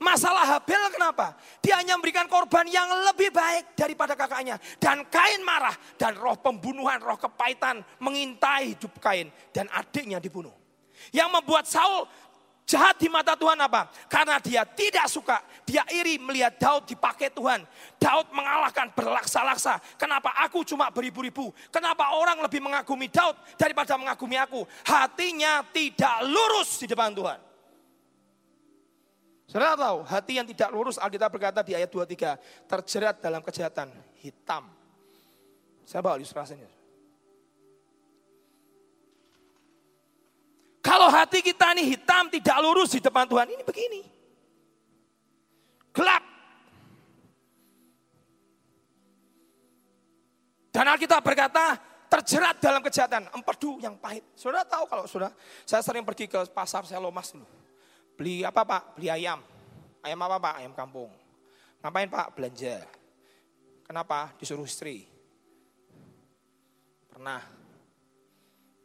Masalah Habel kenapa? Dia hanya memberikan korban yang lebih baik daripada kakaknya. Dan Kain marah. Dan roh pembunuhan, roh kepahitan mengintai hidup Kain. Dan adiknya dibunuh. Yang membuat Saul jahat di mata Tuhan apa? Karena dia tidak suka, dia iri melihat Daud dipakai Tuhan. Daud mengalahkan berlaksa-laksa. Kenapa aku cuma beribu-ribu? Kenapa orang lebih mengagumi Daud daripada mengagumi aku? Hatinya tidak lurus di depan Tuhan. Saudara tahu, hati yang tidak lurus Alkitab berkata di ayat 23, terjerat dalam kejahatan hitam. Saya bawa ilustrasinya. Kalau hati kita ini hitam, tidak lurus di depan Tuhan, ini begini. Gelap. Dan Alkitab berkata, terjerat dalam kejahatan, empedu yang pahit. Saudara tahu kalau sudah, saya sering pergi ke pasar Selomas dulu. Beli apa pak? Beli ayam. Ayam apa pak? Ayam kampung. Ngapain pak? Belanja. Kenapa? Disuruh istri. Pernah.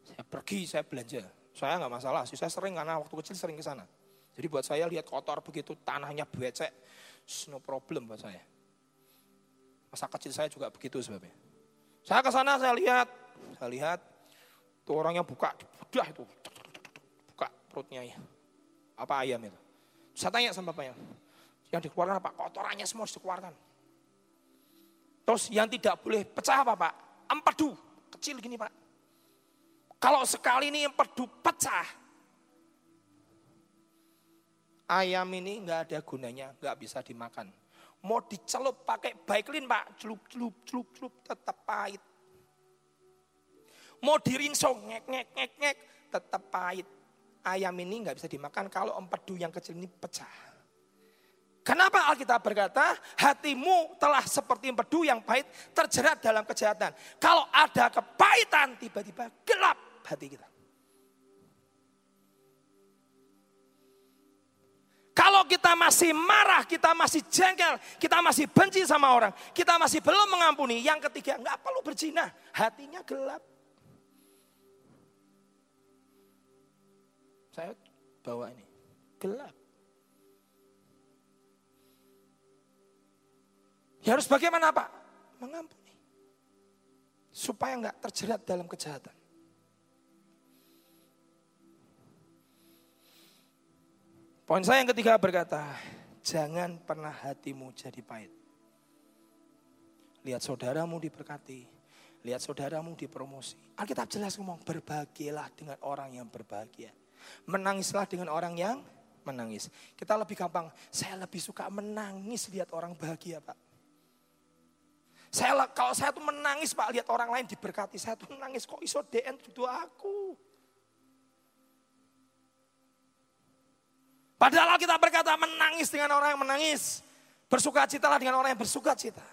Saya pergi, saya belanja saya nggak masalah sih, saya sering karena waktu kecil sering ke sana. Jadi buat saya lihat kotor begitu, tanahnya becek, no problem buat saya. Masa kecil saya juga begitu sebabnya. Saya ke sana saya lihat, saya lihat tuh orangnya buka, udah itu, buka perutnya ya. Apa ayam itu? Saya tanya sama bapaknya, yang dikeluarkan apa? Kotorannya semua harus dikeluarkan. Terus yang tidak boleh pecah apa pak? Empedu, kecil gini pak. Kalau sekali ini empedu pecah, ayam ini nggak ada gunanya, nggak bisa dimakan. Mau dicelup pakai baiklin pak, celup celup celup celup tetap pahit. Mau diringsong ngek ngek ngek ngek tetap pahit. Ayam ini nggak bisa dimakan kalau empedu yang kecil ini pecah. Kenapa Alkitab berkata hatimu telah seperti empedu yang pahit terjerat dalam kejahatan. Kalau ada kepahitan tiba-tiba gelap hati kita. Kalau kita masih marah, kita masih jengkel, kita masih benci sama orang, kita masih belum mengampuni. Yang ketiga, nggak perlu berzina, hatinya gelap. Saya bawa ini, gelap. Ya harus bagaimana Pak? Mengampuni. Supaya nggak terjerat dalam kejahatan. Poin saya yang ketiga berkata, jangan pernah hatimu jadi pahit. Lihat saudaramu diberkati, lihat saudaramu dipromosi. Alkitab jelas ngomong, berbahagialah dengan orang yang berbahagia. Menangislah dengan orang yang menangis. Kita lebih gampang, saya lebih suka menangis lihat orang bahagia Pak. Saya kalau saya tuh menangis Pak lihat orang lain diberkati, saya tuh menangis kok iso DN itu aku. Padahal kita berkata menangis dengan orang yang menangis. Bersuka citalah dengan orang yang bersuka cita.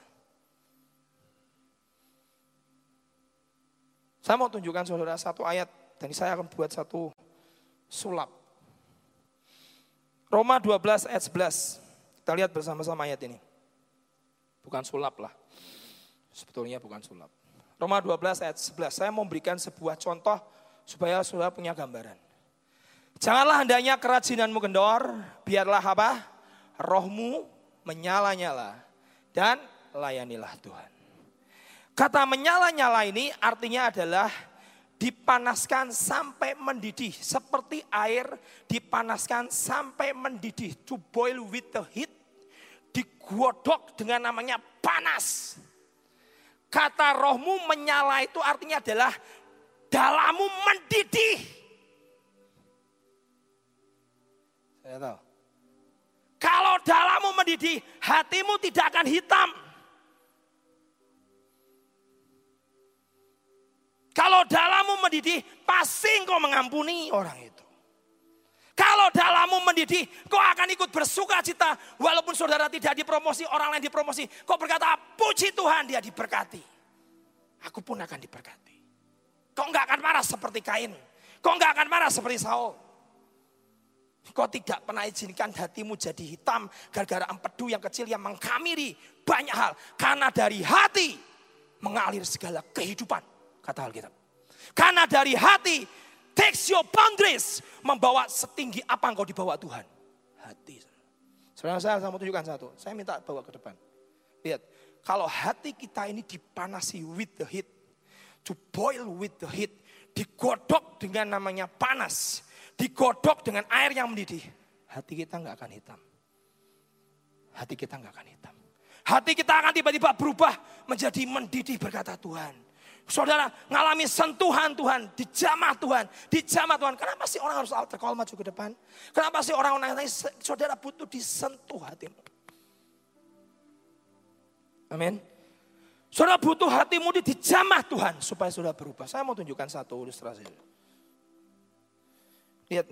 Saya mau tunjukkan saudara satu ayat. Dan saya akan buat satu sulap. Roma 12 ayat 11. Kita lihat bersama-sama ayat ini. Bukan sulap lah. Sebetulnya bukan sulap. Roma 12 ayat 11. Saya mau memberikan sebuah contoh supaya saudara punya gambaran. Janganlah hendaknya kerajinanmu kendor, biarlah apa? Rohmu menyala-nyala dan layanilah Tuhan. Kata menyala-nyala ini artinya adalah dipanaskan sampai mendidih. Seperti air dipanaskan sampai mendidih. To boil with the heat. Digodok dengan namanya panas. Kata rohmu menyala itu artinya adalah dalammu mendidih. Kalau dalammu mendidih, hatimu tidak akan hitam. Kalau dalammu mendidih, pasti engkau mengampuni orang itu. Kalau dalammu mendidih, kau akan ikut bersuka cita. Walaupun saudara tidak dipromosi, orang lain dipromosi. Kau berkata, puji Tuhan dia diberkati. Aku pun akan diberkati. Kau enggak akan marah seperti Kain. Kau enggak akan marah seperti Saul. Kau tidak pernah izinkan hatimu jadi hitam gara-gara empedu yang kecil yang mengkamiri banyak hal. Karena dari hati mengalir segala kehidupan. kata Alkitab. Karena dari hati, takes your boundaries, membawa setinggi apa engkau dibawa Tuhan. Hati. Saya, saya mau tunjukkan satu. Saya minta bawa ke depan. Lihat, kalau hati kita ini dipanasi with the heat, to boil with the heat, digodok dengan namanya panas, digodok dengan air yang mendidih, hati kita nggak akan hitam. Hati kita nggak akan hitam. Hati kita akan tiba-tiba berubah menjadi mendidih berkata Tuhan. Saudara ngalami sentuhan Tuhan, dijamah Tuhan, dijamah Tuhan. Kenapa sih orang harus altar call maju ke depan? Kenapa sih orang nangis? Saudara butuh disentuh hatimu. Amin. Saudara butuh hatimu dijamah Tuhan supaya saudara berubah. Saya mau tunjukkan satu ilustrasi. Lihat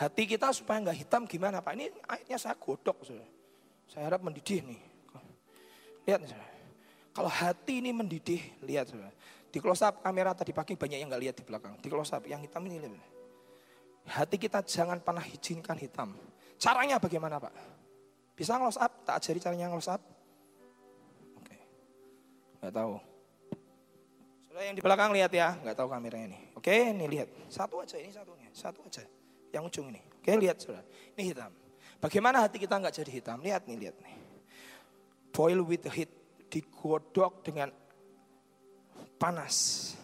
Hati kita supaya nggak hitam gimana Pak? Ini akhirnya saya godok. Saya harap mendidih nih. Lihat saudara. Kalau hati ini mendidih, lihat saudara. Di close up kamera tadi pagi banyak yang nggak lihat di belakang. Di close up yang hitam ini lihat. Hati kita jangan pernah izinkan hitam. Caranya bagaimana Pak? Bisa close up? Tak ajari caranya close up? Oke. Nggak tahu. Saudara yang di belakang lihat ya, nggak tahu kameranya ini. Oke, ini lihat. Satu aja, ini satunya. Satu aja. Yang ujung ini. Oke, lihat saudara. Ini hitam. Bagaimana hati kita nggak jadi hitam? Lihat nih, lihat nih. Boil with heat digodok dengan panas.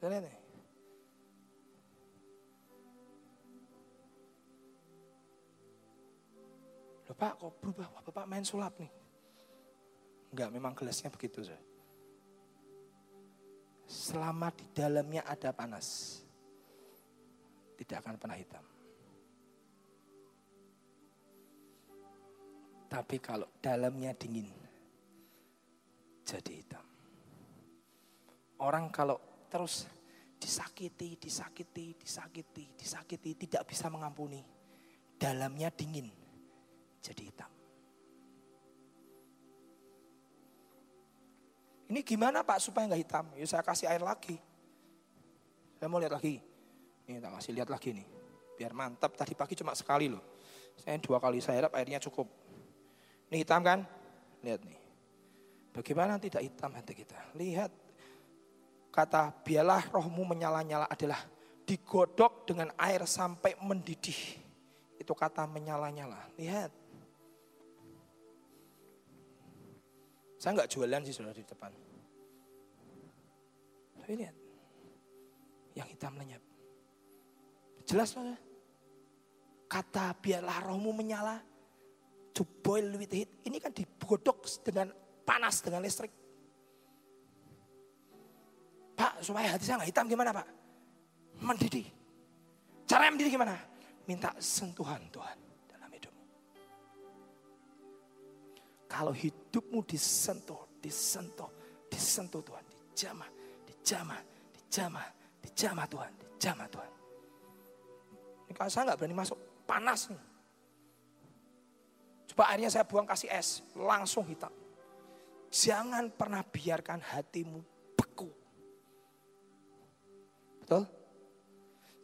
Lihat nih. Loh Pak kok berubah? Wah, Bapak main sulap nih. Enggak, memang gelasnya begitu. Saya selama di dalamnya ada panas, tidak akan pernah hitam. Tapi kalau dalamnya dingin, jadi hitam. Orang kalau terus disakiti, disakiti, disakiti, disakiti, tidak bisa mengampuni. Dalamnya dingin, jadi hitam. Ini gimana Pak supaya nggak hitam? Ya saya kasih air lagi. Saya mau lihat lagi. Ini tak kasih lihat lagi nih. Biar mantap. Tadi pagi cuma sekali loh. Saya dua kali saya harap airnya cukup. Ini hitam kan? Lihat nih. Bagaimana tidak hitam hati kita? Lihat. Kata biarlah rohmu menyala-nyala adalah digodok dengan air sampai mendidih. Itu kata menyala-nyala. Lihat. Saya nggak jualan sih saudara di depan. Tapi lihat, yang hitam lenyap. Jelas saudara? Kata biarlah rohmu menyala, to boil with heat. Ini kan digodok dengan panas, dengan listrik. Pak, supaya hati saya nggak hitam gimana Pak? Mendidih. Cara mendidih gimana? Minta sentuhan Tuhan. Kalau hidupmu disentuh, disentuh, disentuh Tuhan, dijamah, dijamah, dijamah, dijamah Tuhan, dijamah Tuhan. Ini kalau saya nggak berani masuk, panas nih. Coba akhirnya saya buang kasih es, langsung hitam. Jangan pernah biarkan hatimu beku. Betul?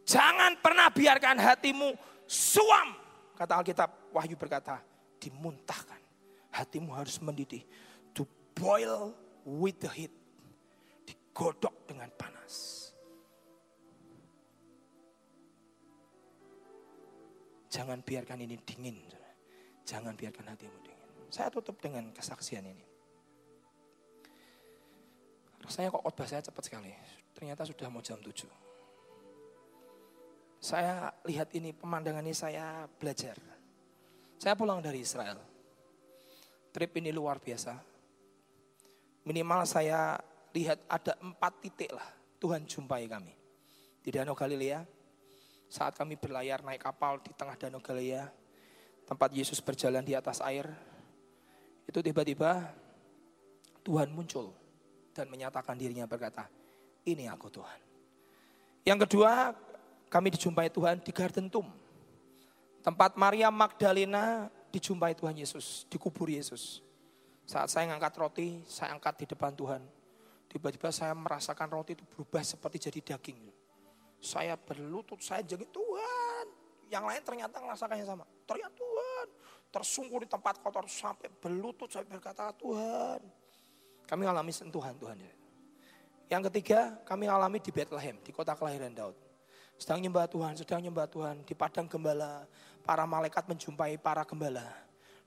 Jangan pernah biarkan hatimu suam. Kata Alkitab, Wahyu berkata, dimuntahkan hatimu harus mendidih. To boil with the heat. Digodok dengan panas. Jangan biarkan ini dingin. Jangan biarkan hatimu dingin. Saya tutup dengan kesaksian ini. Rasanya kok khotbah saya cepat sekali. Ternyata sudah mau jam 7. Saya lihat ini pemandangan ini saya belajar. Saya pulang dari Israel. Trip ini luar biasa. Minimal saya lihat ada empat titik lah Tuhan jumpai kami. Di Danau Galilea, saat kami berlayar naik kapal di tengah Danau Galilea, tempat Yesus berjalan di atas air, itu tiba-tiba Tuhan muncul dan menyatakan dirinya berkata, ini aku Tuhan. Yang kedua, kami dijumpai Tuhan di Garden Tomb. Tempat Maria Magdalena dijumpai Tuhan Yesus, dikubur Yesus. Saat saya ngangkat roti, saya angkat di depan Tuhan. Tiba-tiba saya merasakan roti itu berubah seperti jadi daging. Saya berlutut, saya jadi Tuhan. Yang lain ternyata merasakannya sama. Ternyata Tuhan, tersungkur di tempat kotor sampai berlutut, sampai berkata Tuhan. Kami alami sentuhan Tuhan. Yang ketiga, kami alami di Bethlehem, di kota kelahiran Daud. Sedang nyembah Tuhan, sedang nyembah Tuhan. Di padang gembala, para malaikat menjumpai para gembala.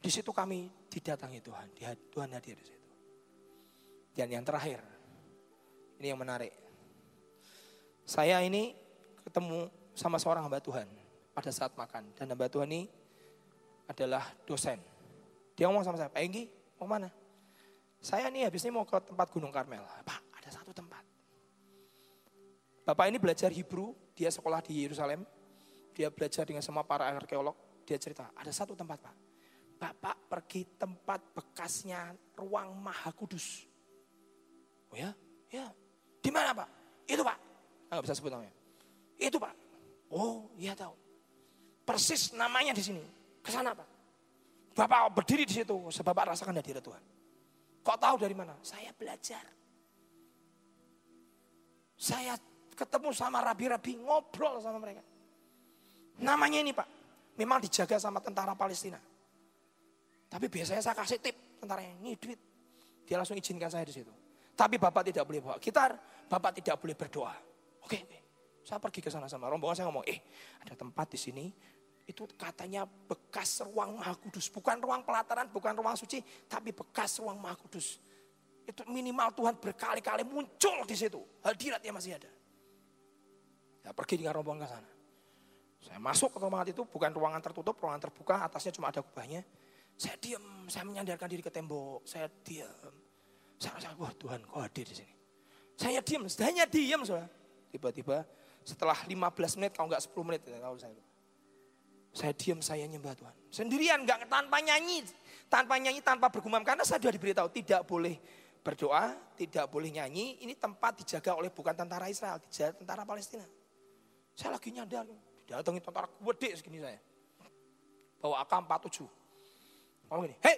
Di situ kami didatangi Tuhan. Tuhan hadir di situ. Dan yang terakhir, ini yang menarik. Saya ini ketemu sama seorang hamba Tuhan pada saat makan. Dan hamba Tuhan ini adalah dosen. Dia ngomong sama saya, Pak Enggi, mau mana? Saya nih habis ini mau ke tempat Gunung Karmel. Pak, ada satu tempat. Bapak ini belajar Hebrew, dia sekolah di Yerusalem. Dia belajar dengan semua para arkeolog. Dia cerita, ada satu tempat Pak. Bapak pergi tempat bekasnya ruang maha kudus. Oh ya? Ya. Di mana Pak? Itu Pak. Enggak bisa sebut namanya. Itu Pak. Oh iya tahu. Persis namanya di sini. Ke sana Pak. Bapak berdiri di situ. Sebab Bapak rasakan hadirat Tuhan. Kok tahu dari mana? Saya belajar. Saya ketemu sama rabi-rabi ngobrol sama mereka. Namanya ini Pak. Memang dijaga sama tentara Palestina. Tapi biasanya saya kasih tip tentara ini duit. Dia langsung izinkan saya di situ. Tapi Bapak tidak boleh bawa gitar, Bapak tidak boleh berdoa. Oke. Saya pergi ke sana sama rombongan saya ngomong, eh ada tempat di sini, itu katanya bekas ruang maha kudus. Bukan ruang pelataran, bukan ruang suci, tapi bekas ruang maha kudus. Itu minimal Tuhan berkali-kali muncul di situ. Hadiratnya masih ada. Ya, pergi dengan rombongan ke sana. Saya masuk ke ruangan itu, bukan ruangan tertutup, ruangan terbuka, atasnya cuma ada kubahnya. Saya diam, saya menyandarkan diri ke tembok, saya diam. Saya rasa, wah Tuhan kau hadir di sini. Saya diam, hanya diam soalnya. Tiba-tiba setelah 15 menit, kalau enggak 10 menit, kalau saya Saya diam, saya nyembah Tuhan. Sendirian, enggak tanpa nyanyi. Tanpa nyanyi, tanpa bergumam. Karena saya sudah diberitahu, tidak boleh berdoa, tidak boleh nyanyi. Ini tempat dijaga oleh bukan tentara Israel, dijaga tentara Palestina. Saya lagi nyadar, didatangi tentara gede segini saya. Bawa AK-47. Ngomong gini, hei,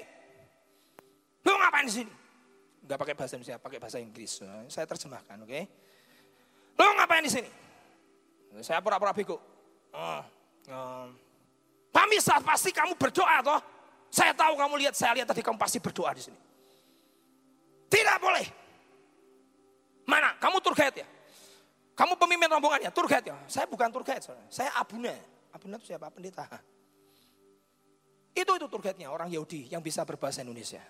lu ngapain di sini? Enggak pakai bahasa Indonesia, pakai bahasa Inggris. Saya terjemahkan, oke? Okay? Lo ngapain di sini? Saya pura-pura bego. Oh, um, Pamisa pasti kamu berdoa toh? Saya tahu kamu lihat, saya lihat tadi kamu pasti berdoa di sini. Tidak boleh. Mana? Kamu tour ya? Kamu pemimpin rombongannya, tour guide ya? Saya bukan tour guide, soalnya. saya abuna. Abuna itu siapa? Pendeta. Itu itu tour guide-nya, orang Yahudi yang bisa berbahasa Indonesia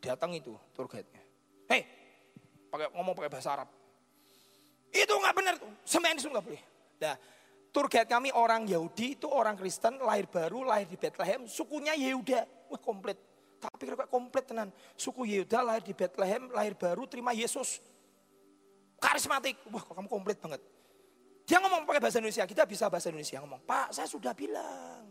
datang itu tour guide-nya. Hei, pakai ngomong pakai bahasa Arab. Itu nggak benar tuh, semen itu nggak boleh. Nah, tour guide kami orang Yahudi itu orang Kristen, lahir baru, lahir di Bethlehem, sukunya Yehuda. Wah komplit. Tapi kira komplit tenan. Suku Yehuda lahir di Bethlehem, lahir baru, terima Yesus. Karismatik. Wah kok kamu komplit banget. Dia ngomong pakai bahasa Indonesia, kita bisa bahasa Indonesia ngomong. Pak, saya sudah bilang.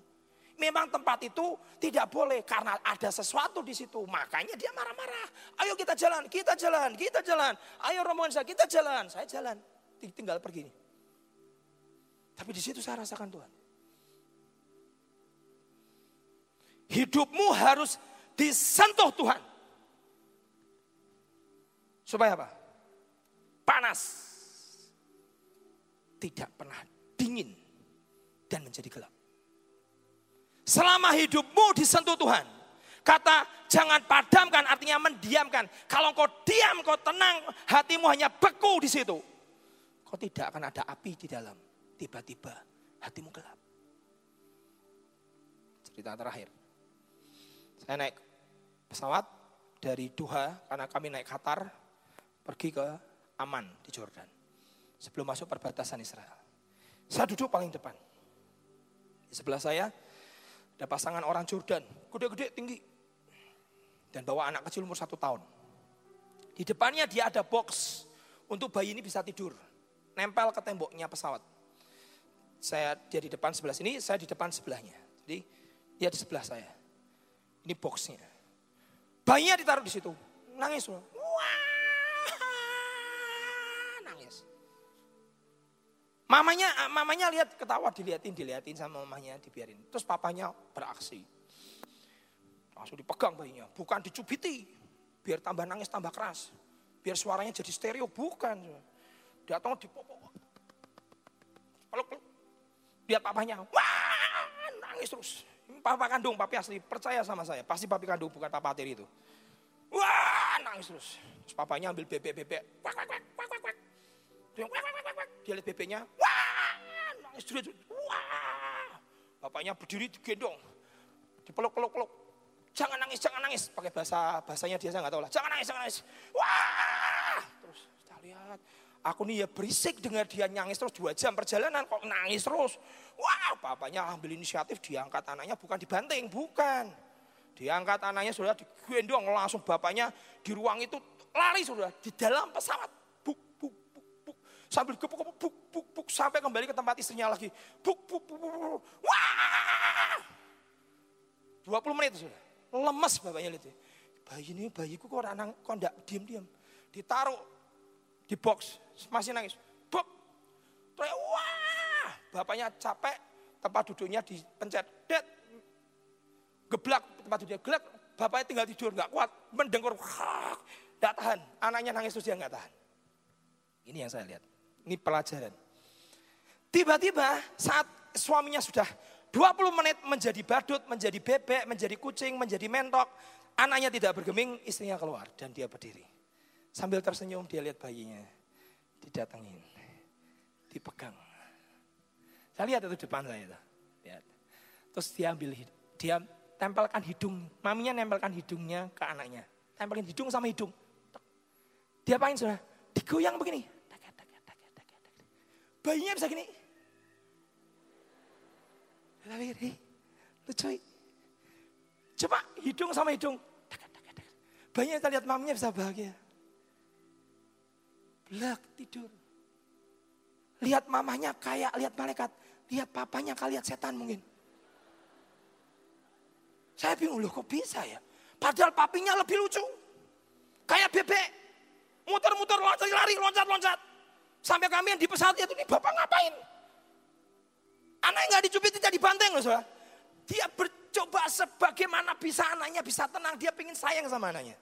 Memang tempat itu tidak boleh karena ada sesuatu di situ. Makanya dia marah-marah. Ayo kita jalan, kita jalan, kita jalan. Ayo rombongan saya, kita jalan. Saya jalan, tinggal pergi. Tapi di situ saya rasakan Tuhan. Hidupmu harus disentuh Tuhan. Supaya apa? Panas. Tidak pernah dingin dan menjadi gelap. Selama hidupmu disentuh Tuhan. Kata jangan padamkan artinya mendiamkan. Kalau kau diam, kau tenang, hatimu hanya beku di situ. Kau tidak akan ada api di dalam. Tiba-tiba hatimu gelap. Cerita terakhir. Saya naik pesawat dari Doha karena kami naik Qatar pergi ke Aman di Jordan. Sebelum masuk perbatasan Israel. Saya duduk paling depan. Di sebelah saya ada pasangan orang Jordan, gede-gede tinggi. Dan bawa anak kecil umur satu tahun. Di depannya dia ada box untuk bayi ini bisa tidur. Nempel ke temboknya pesawat. Saya dia di depan sebelah sini, saya di depan sebelahnya. Jadi dia di sebelah saya. Ini boxnya. Bayinya ditaruh di situ. Nangis. Wah, Mamanya, mamanya lihat ketawa diliatin, diliatin sama mamanya dibiarin. Terus papanya beraksi. Langsung dipegang bayinya, bukan dicubiti. Biar tambah nangis tambah keras. Biar suaranya jadi stereo, bukan. Datang dipopok. peluk-peluk. Lihat papanya, wah nangis terus. Papa kandung, papi asli, percaya sama saya. Pasti papi kandung, bukan papa tiri itu. Wah, nangis terus. Terus papanya ambil bebek-bebek. Wak, wak, wak, wak, wak. Dia lihat bebeknya. Wah, nangis terus. Wah. Bapaknya berdiri digendong. Dipeluk-peluk-peluk. Jangan nangis, jangan nangis. Pakai bahasa bahasanya dia saya nggak tahu lah. Jangan nangis, jangan nangis. Wah. Terus kita lihat. Aku nih ya berisik dengar dia nangis terus dua jam perjalanan kok nangis terus. Wah, bapaknya ambil inisiatif diangkat anaknya bukan dibanting, bukan. Diangkat anaknya sudah digendong langsung bapaknya di ruang itu lari sudah di dalam pesawat. Buk, buk, buk, buk. Sambil gepuk, gepuk, buk, buk, buk. Sampai kembali ke tempat istrinya lagi. Buk, buk, buk, buk, buk. Wah! 20 menit sudah. Lemes bapaknya lihat. Bayi ini bayiku kok orang kok enggak diam-diam. Ditaruh di box masih nangis. Buk. Terus wah, bapaknya capek, tempat duduknya dipencet. Det. Geblak tempat duduknya gelap, bapaknya tinggal tidur nggak kuat, mendengar nggak tahan. Anaknya nangis terus dia nggak tahan. Ini yang saya lihat. Ini pelajaran. Tiba-tiba saat suaminya sudah 20 menit menjadi badut, menjadi bebek, menjadi kucing, menjadi mentok. Anaknya tidak bergeming, istrinya keluar dan dia berdiri. Sambil tersenyum dia lihat bayinya didatengin, dipegang. Saya lihat itu depan saya itu. Lihat. Terus dia ambil, dia tempelkan hidung, maminya nempelkan hidungnya ke anaknya. Tempelin hidung sama hidung. Dia apain sudah? Digoyang begini. Bayinya bisa gini. Tapi lucu. Coba hidung sama hidung. Bayinya kita lihat maminya bisa bahagia. Belak tidur. Lihat mamanya kayak lihat malaikat. Lihat papanya kayak lihat setan mungkin. Saya bingung loh kok bisa ya. Padahal papinya lebih lucu. Kayak bebek. Muter-muter loncat lari loncat-loncat. Sampai kami yang di pesawat itu nih bapak ngapain? Anaknya nggak dicubit tidak dibanteng loh. Dia bercoba sebagaimana bisa anaknya bisa tenang. Dia pengen sayang sama anaknya.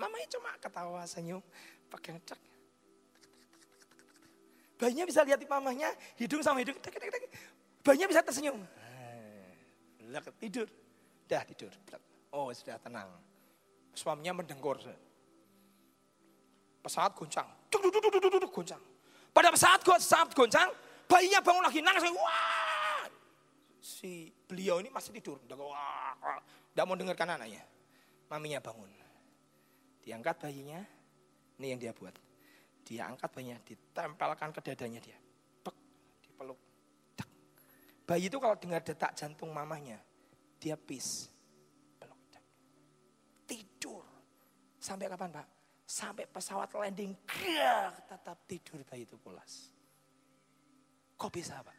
Mamanya cuma ketawa senyum pegang cek. Bayinya bisa lihat di mamanya, hidung sama hidung. Bayinya bisa tersenyum. Belak tidur. Dah tidur. Oh sudah tenang. Suaminya mendengkur. Pesawat goncang. Goncang. Pada pesawat, saat goncang, bayinya bangun lagi. Nangis. Wah. Si beliau ini masih tidur. Tidak mau dengarkan anaknya. Maminya bangun. Diangkat bayinya, ini yang dia buat. Dia angkat bayinya, ditempelkan ke dadanya dia. Pek, dipeluk. Tak. Bayi itu kalau dengar detak jantung mamanya, dia pis. Peluk. Tidur. Sampai kapan Pak? Sampai pesawat landing, gak, tetap tidur bayi itu pulas. Kok bisa Pak?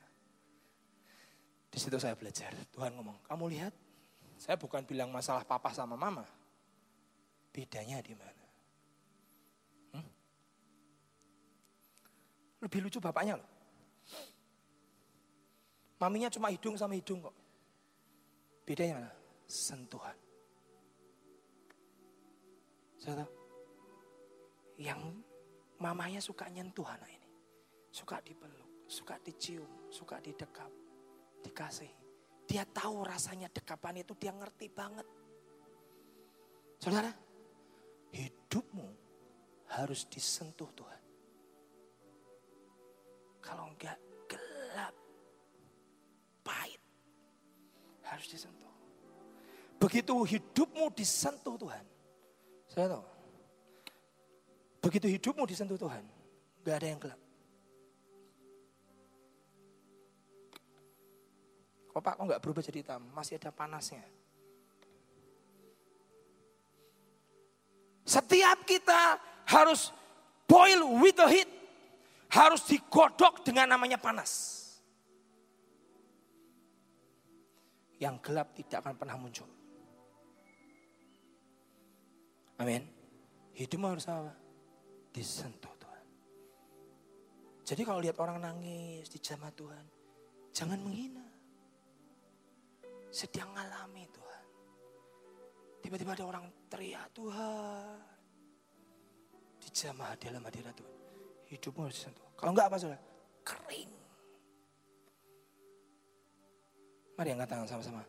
Di situ saya belajar. Tuhan ngomong, kamu lihat, saya bukan bilang masalah papa sama mama. Bedanya di mana? Lebih lucu bapaknya loh. Maminya cuma hidung sama hidung kok. Bedanya mana? Sentuhan. Tahu. Yang mamanya suka nyentuh anak ini. Suka dipeluk, suka dicium, suka didekap, dikasih. Dia tahu rasanya dekapan itu dia ngerti banget. Saudara, hidupmu harus disentuh Tuhan. Kalau enggak gelap, pahit, harus disentuh. Begitu hidupmu disentuh Tuhan, saya tahu. Begitu hidupmu disentuh Tuhan, enggak ada yang gelap. Kok Pak kok enggak berubah jadi hitam? Masih ada panasnya. Setiap kita harus boil with the heat harus digodok dengan namanya panas. Yang gelap tidak akan pernah muncul. Amin. Hidupmu harus apa? disentuh Tuhan. Jadi kalau lihat orang nangis di jamaah Tuhan, jangan menghina. Sedang ngalami Tuhan. Tiba-tiba ada orang teriak Tuhan. Di jamaah dalam hadirat Tuhan. Hidupmu harus disentuh. Kalau enggak apa saudara? Kering. Mari angkat tangan sama-sama.